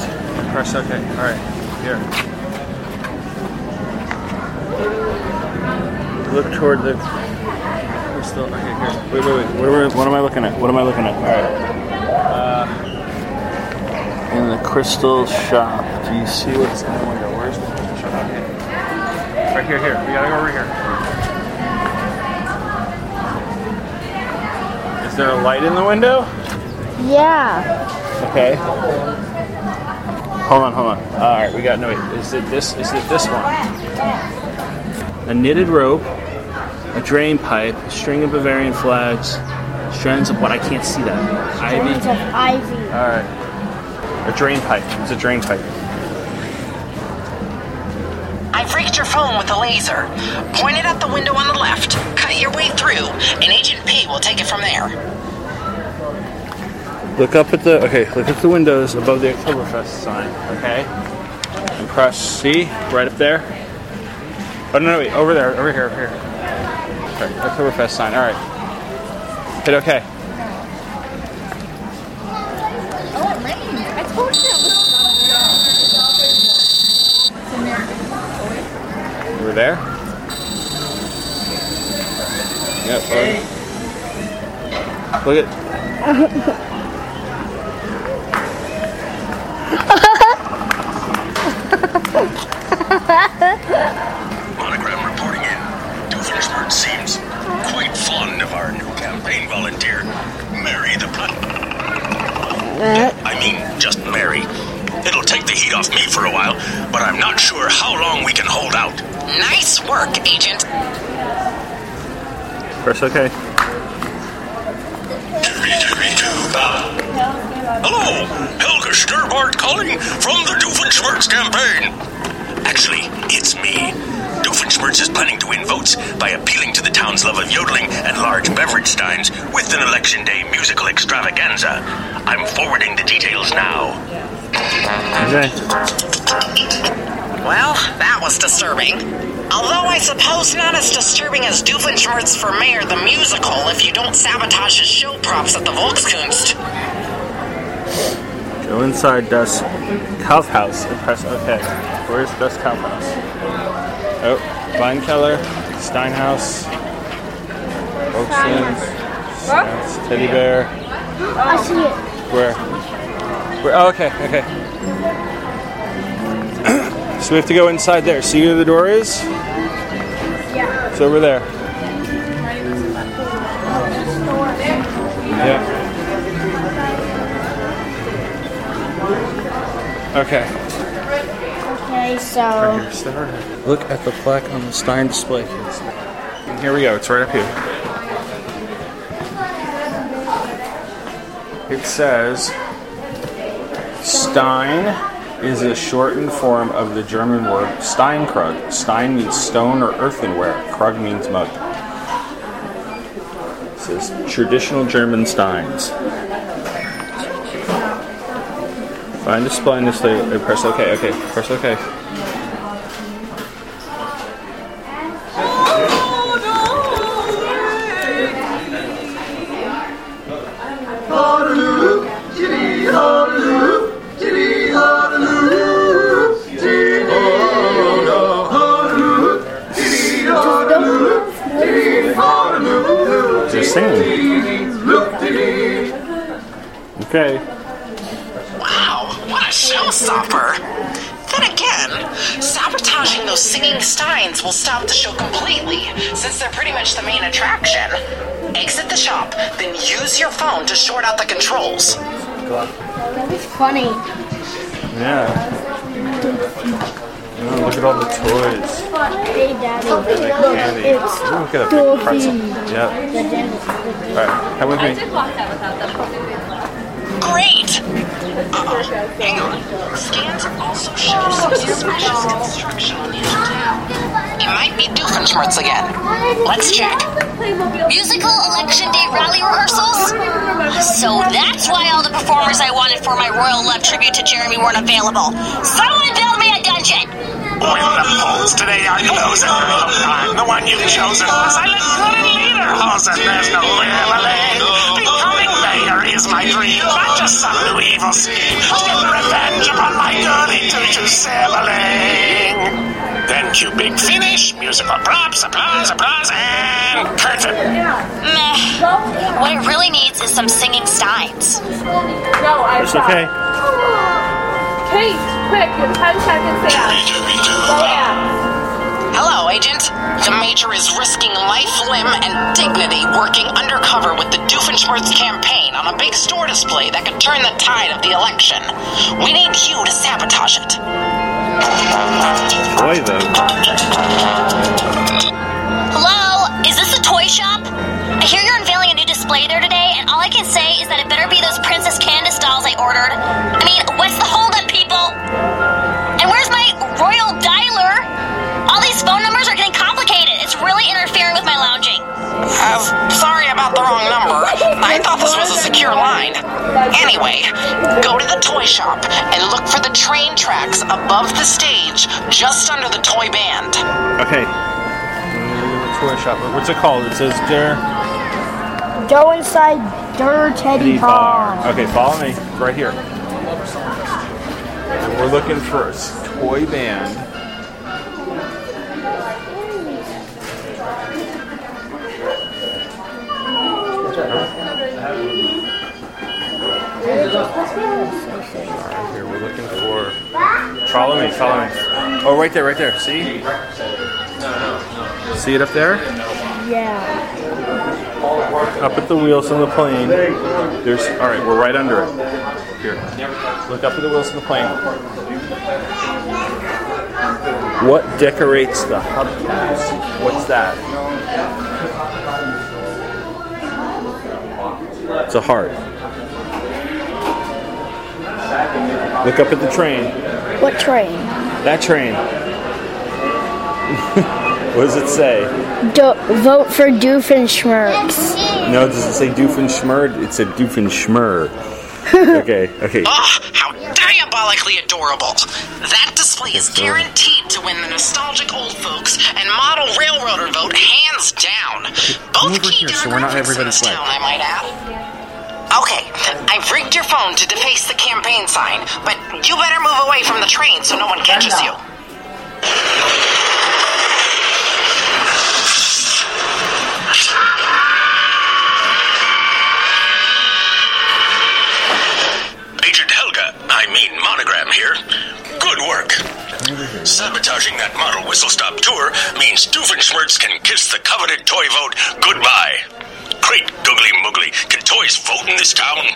Press okay. Alright, here. Look toward the crystal. Okay, here. Wait, wait, wait. What, am I- what am I looking at? What am I looking at? Alright. Uh, in the crystal shop. Do you see what's in the window? Where's the crystal shop? Okay. Right here, here. We gotta go over here. Is there a light in the window? Yeah. Okay. Hold on, hold on. All right, we got no. Wait, is it this? Is it this one? A knitted rope, a drain pipe, a string of Bavarian flags, strands of what I can't see that. Strands Ivy. of ivy. All right. A drain pipe. It's a drain pipe. Phone with a laser. Point it at the window on the left, cut your way through, and Agent P will take it from there. Look up at the. Okay, look at the windows above the Oktoberfest sign. Okay. And press C right up there. Oh no, no, wait, over there, over here, over here. Okay, Oktoberfest sign. All right. Hit OK. Oh, it rained. I told you it was there. Yep. Look at. Monogram reporting in. Doofenshmirtz seems quite fond of our new campaign volunteer, Mary the Pl- uh. I mean, just Mary. It'll take the heat off me for a while, but I'm not sure how long we can hold out. Nice work, Agent. Press OK. Hello, Helga Sturbart calling from the Doofenshmirtz campaign. Actually, it's me. Doofenshmirtz is planning to win votes by appealing to the town's love of yodeling and large beverage steins with an election day musical extravaganza. I'm forwarding the details now. Okay. Well, that was disturbing. Although I suppose not as disturbing as Doofenshmirtz for Mayor the musical if you don't sabotage his show props at the Volkskunst. Go inside Das Kaufhaus and press OK. Where's Das Kaufhaus? Oh, Weinkeller, Steinhaus, Volkskunst, Steinhaus, Teddy Bear. I see it. Where? Where? Oh, okay, okay. So we have to go inside there. See where the door is? Yeah. It's over there. Yeah. Okay. Okay, so Look at the plaque on the Stein display case. And here we go. It's right up here. It says Stein is a shortened form of the German word Steinkrug. Stein means stone or earthenware. Krug means mug. This is traditional German steins. Find display and display. uh, Press OK. OK. Press OK. Singing. Okay. Wow, what a showstopper! Then again, sabotaging those singing steins will stop the show completely, since they're pretty much the main attraction. Exit the shop, then use your phone to short out the controls. it's funny. Yeah. Oh, look at all the toys. Hey, Daddy. And the candy. It's Ooh, look at that big pretzel. Dorothy. Yeah. The dentist. Alright, come with me. Great! Uh-oh, hang on. Scans also show some suspicious construction on the town. It might be Doofenshmirtz again. Let's check. Musical election day rally rehearsals? So that's why all the performers I wanted for my Royal Love tribute to Jeremy weren't available. Someone build me a dungeon! When the polls today are closing, I'm the one you've chosen. Silent good leader, Hosen, there's no rambling. Becoming mayor is my dream, not just some new evil scheme. To get revenge upon my girly tutu sibling. Then cue big finish, musical props, applause, applause, and curtain. Meh. What it really needs is some singing steins. No, I It's okay. Kate, quick, you have 10 seconds to ask. Go ask. Hello, Agent. The Major is risking life, limb, and dignity working undercover with the Doofenshmirtz campaign on a big store display that could turn the tide of the election. We need you to sabotage it. Boy, though. Hello? Is this a toy shop? I hear you're unveiling a new display there today, and all I can say is that it better be those Princess Candace dolls I ordered. I mean, interfering my lounging. Uh, sorry about the wrong number. I thought this was a secure line. Anyway, go to the toy shop and look for the train tracks above the stage, just under the toy band. Okay. Toy shop. What's it called? It says Der Go inside Der Teddy Bar. Bar. Okay, follow me. Right here. And we're looking for a toy band. Here, we're looking for. Follow me, follow me. Oh, right there, right there. See? See it up there? Yeah. Up at the wheels on the plane. There's. All right, we're right under it. Here. Look up at the wheels of the plane. What decorates the hubcaps? What's that? It's a heart. Look up at the train. What train? That train. <laughs> what does it say? Do- vote for Doofenshmirtz. No, it doesn't say Doofenshmird. It said Doofenshmir. <laughs> okay, okay. Oh, how diabolically adorable! That display is uh, guaranteed to win the nostalgic old folks and model railroader vote hands down. Both Move over key here so we're not demographics in everybody's this way. town, I might add. Okay, I've rigged your phone to deface the campaign sign, but you better move away from the train so no one catches you. Mean Monogram here. Good work. Sabotaging that model whistle stop tour means Doofenshmirtz can kiss the coveted toy vote goodbye. Great googly moogly, can toys vote in this town?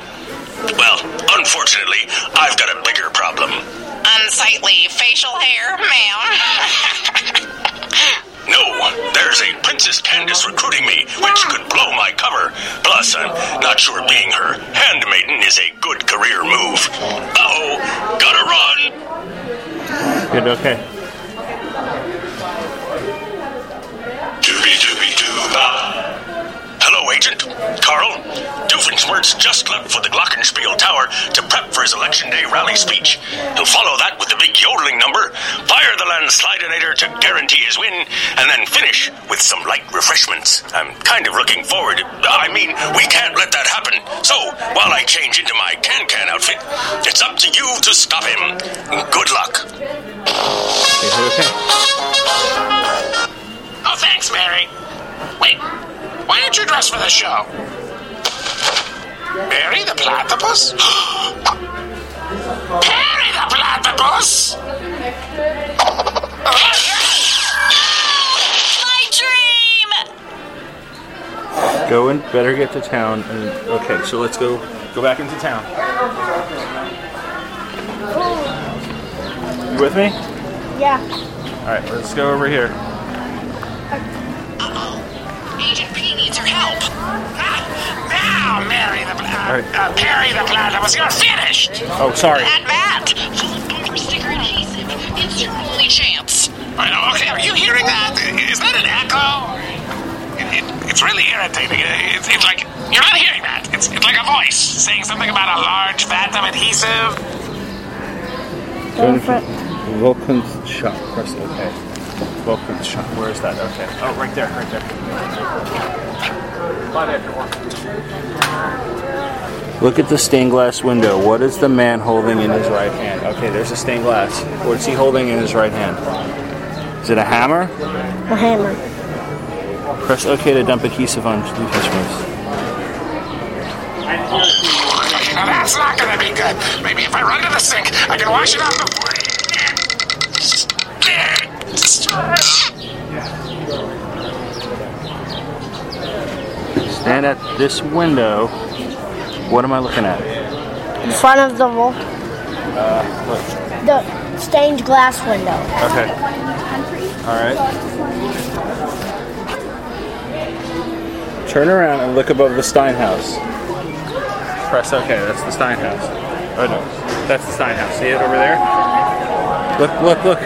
Well, unfortunately, I've got a bigger problem. Unsightly facial hair, ma'am. <laughs> No, there's a Princess Candace recruiting me, which could blow my cover. Plus, I'm not sure being her handmaiden is a good career move. Uh-oh, gotta run! Good, okay. Doobie doobie doo. Agent. Carl, Doofenshmirtz just left for the Glockenspiel Tower to prep for his Election Day rally speech. He'll follow that with the big yodeling number, fire the landslidinator to guarantee his win, and then finish with some light refreshments. I'm kind of looking forward. I mean, we can't let that happen. So, while I change into my can-can outfit, it's up to you to stop him. Good luck. Okay. Oh, thanks, Mary. Wait, why aren't you dressed for the show? Mary the platypus? Perry the platypus? <gasps> <gasps> My dream! Go and better get to town. And okay, so let's go go back into town. You with me? Yeah. All right, let's go over here. Uh-oh. Agent P needs help. Now, Mary the pla- All right. uh, Perry the platypus, you're finished. Oh, sorry. That bat! Bumper sticker adhesive. It's your only chance. I know, okay, are you hearing that? Is that an echo? It, it, it's really irritating. It's, it's like, you're not hearing that. It's, it's like a voice saying something about a large vat of adhesive. Go to Volkskunst shop. Press OK. Volkskunst shop. Where is that? Okay. Oh, right there. Right there. Look at the stained glass window. What is the man holding in his right hand? Okay, there's a stained glass. What is he holding in his right hand? Is it a hammer? A hammer. Press OK to dump adhesive on Doofenshmirtz. Now that's not gonna be good. Maybe if I run to the sink, I can wash it off before. Stand at this window. What am I looking at? In front of the wall. Uh. The stained glass window. Okay. All right. Turn around and look above the Stein house. Press OK. That's the Stein house. Oh no, that's the Stein house. See it over there? Look! Look! Look!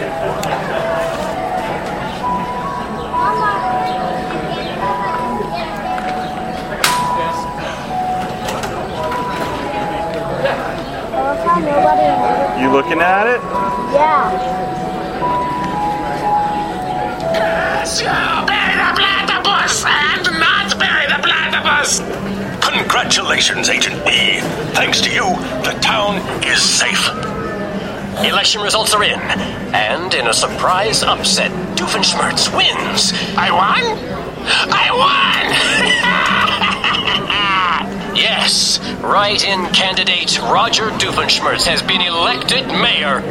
You looking at it? Yeah. Bury the platypus and not bury the platypus. Congratulations, Agent P. Thanks to you, the town is safe. Election results are in, and in a surprise upset, Doofenshmirtz wins. I won? I won! <laughs> Yes, write in candidate Roger Doofenshmirtz has been elected mayor.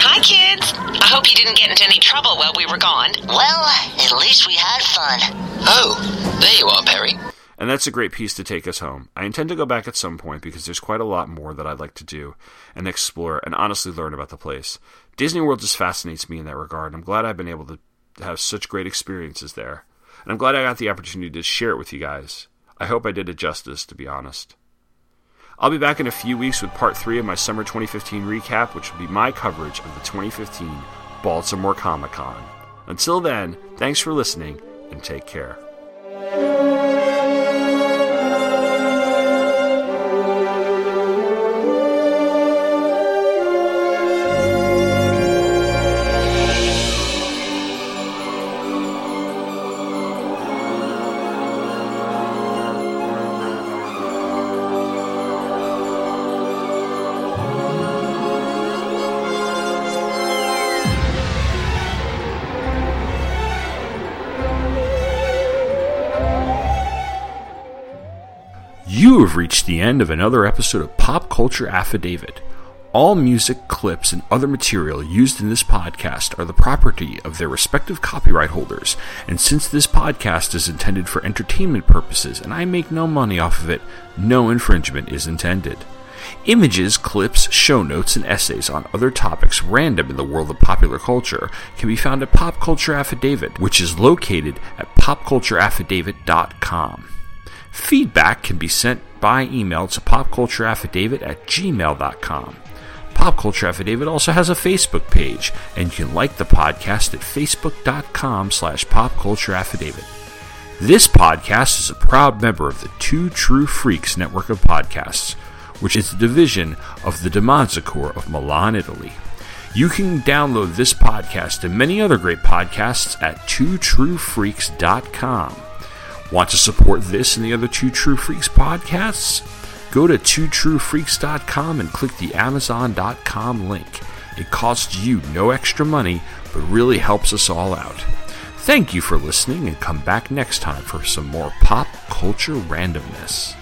Hi, kids. I hope you didn't get into any trouble while we were gone. Well, at least we had fun. Oh, there you are, Perry. And that's a great piece to take us home. I intend to go back at some point because there's quite a lot more that I'd like to do and explore and honestly learn about the place. Disney World just fascinates me in that regard. I'm glad I've been able to have such great experiences there. And I'm glad I got the opportunity to share it with you guys. I hope I did it justice, to be honest. I'll be back in a few weeks with part three of my summer 2015 recap, which will be my coverage of the 2015 Baltimore Comic Con. Until then, thanks for listening and take care. Have reached the end of another episode of Pop Culture Affidavit. All music, clips, and other material used in this podcast are the property of their respective copyright holders, and since this podcast is intended for entertainment purposes and I make no money off of it, no infringement is intended. Images, clips, show notes, and essays on other topics random in the world of popular culture can be found at Pop Culture Affidavit, which is located at popcultureaffidavit.com. Feedback can be sent by email to popcultureaffidavit at gmail.com. Pop Culture Affidavit also has a Facebook page, and you can like the podcast at facebook.com slash popcultureaffidavit. This podcast is a proud member of the Two True Freaks network of podcasts, which is a division of the Demanzacor of Milan, Italy. You can download this podcast and many other great podcasts at twotruefreaks.com. Want to support this and the other Two True Freaks podcasts? Go to twotruefreaks.com and click the amazon.com link. It costs you no extra money, but really helps us all out. Thank you for listening and come back next time for some more pop culture randomness.